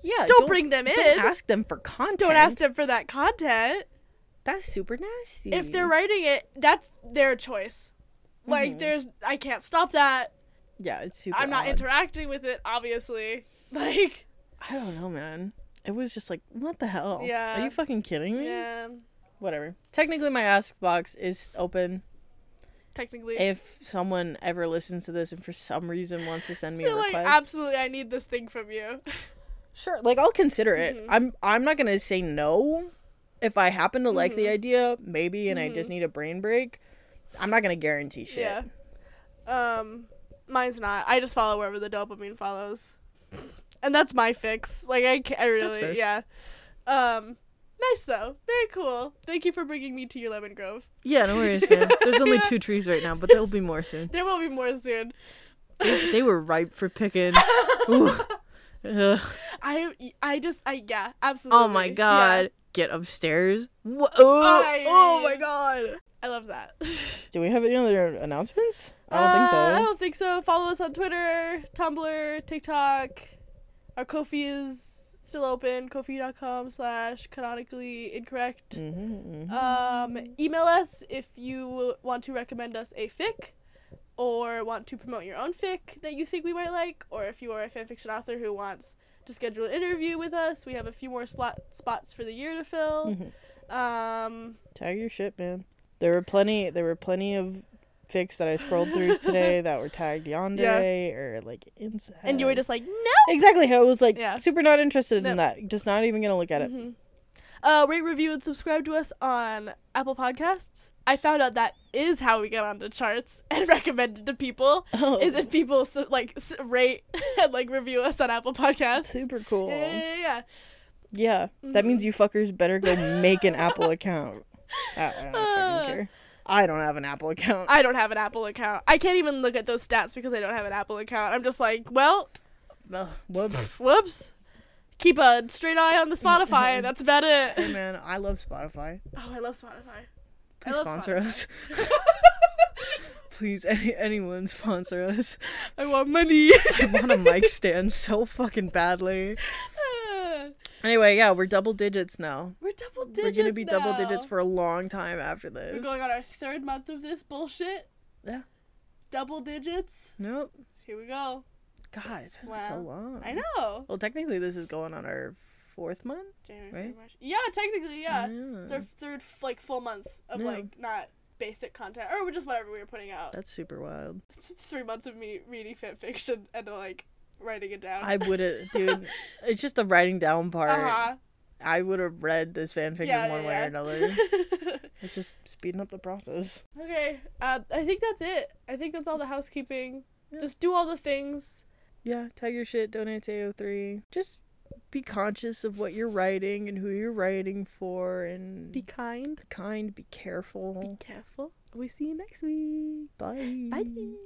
A: Yeah.
B: Don't, bring them in.
A: Don't ask them for content.
B: Don't ask them for that content.
A: That's super nasty.
B: If they're writing it, that's their choice. Like,
A: Mhm.
B: there's, I can't stop that.
A: Yeah, it's super.
B: I'm not
A: odd.
B: interacting with it, obviously. Like,
A: I don't know, man. It was just like, what the hell?
B: Yeah.
A: Are you fucking kidding me?
B: yeah,
A: Whatever. Technically, my ask box is open.
B: technically.
A: If someone ever listens to this and for some reason wants to send me a
B: You're like,
A: request,
B: absolutely, I need this thing from you.
A: sure. Like I'll consider it.
B: Mhm.
A: I'm I'm not gonna say no. If I happen to like the
B: Mhm.
A: idea, maybe, and I just need a brain break, I'm not gonna guarantee shit.
B: Yeah. Um, mine's not. I just follow wherever the dopamine follows, and that's my fix. Like I, I really, yeah. Um, nice though. Very cool. Thank you for bringing me to your lemon grove.
A: Yeah, no worries, man. There's only
B: Yeah.
A: two trees right now, but there'll be more soon.
B: There will be more soon.
A: They, they were ripe for picking.
B: I, I just, I yeah, absolutely.
A: Oh my god. Get upstairs. Wha- Oh, oh my god.
B: I love that.
A: Do we have any other announcements? I don't think so.
B: Uh, I don't think so. Follow us on Twitter, Tumblr, TikTok. Our Ko-fi is still open. Ko-fi.com slash canonically incorrect.
A: Mhm, mhm.
B: Um, email us if you want to recommend us a fic or want to promote your own fic that you think we might like, or if you are a fanfiction author who wants to schedule an interview with us, we have a few more slot spots for the year to fill.
A: Mhm.
B: Um,
A: Tag your shit, man. There were plenty. There were plenty of fics that I scrolled through today that were tagged yandere or like inside.
B: and you were just like, no.
A: exactly. I was like
B: Yeah.
A: super not interested
B: No.
A: in that. Just not even gonna look at it.
B: Mhm. Uh, rate, review, and subscribe to us on Apple Podcasts. I found out that is how we get onto charts and recommended to people.
A: Oh,
B: Is if people so, like rate and like review us on Apple Podcasts.
A: super cool.
B: Yeah, yeah, yeah, yeah.
A: Yeah, that means
B: Mhm.
A: you fuckers better go make an Apple account. I, I don't
B: Uh.
A: fucking care. I don't have an Apple account.
B: I don't have an Apple account. I can't even look at those stats because I don't have an Apple account. I'm just like, well,
A: Ugh, whoops.
B: whoops. Keep a straight eye on the Spotify, that's about it.
A: Hey man, I love Spotify.
B: Oh, I love Spotify.
A: Please sponsor us. Please, any anyone sponsor us.
B: I want money.
A: I want a mic stand so fucking badly. Anyway, yeah, we're double digits now.
B: We're double digits.
A: we're gonna be double digits for a long time after this.
B: We're going on our third month of this bullshit.
A: Yeah.
B: Double digits.
A: Nope.
B: Here we go.
A: God, it's been so long.
B: I know.
A: Well, technically, this is going on our fourth month.
B: January,
A: Right?
B: March. Yeah, technically, yeah. It's our third like full month of
A: Yeah.
B: like not basic content or just whatever we were putting out.
A: That's super wild.
B: It's three months of me reading fan fiction and like writing it down.
A: I would have, dude. It's just the writing down part.
B: uh-huh.
A: I would have read this fanfic
B: Yeah,
A: in one
B: yeah,
A: way
B: yeah.
A: or another. It's just speeding up the process.
B: okay, uh, I think that's it. I think that's all the housekeeping.
A: Yeah.
B: Just do all the things.
A: Yeah, tag your shit, donate to AO3. Just be conscious of what you're writing and who you're writing for and
B: Be kind.
A: be kind, be careful.
B: Be careful. We see you next week.
A: Bye.
B: Bye.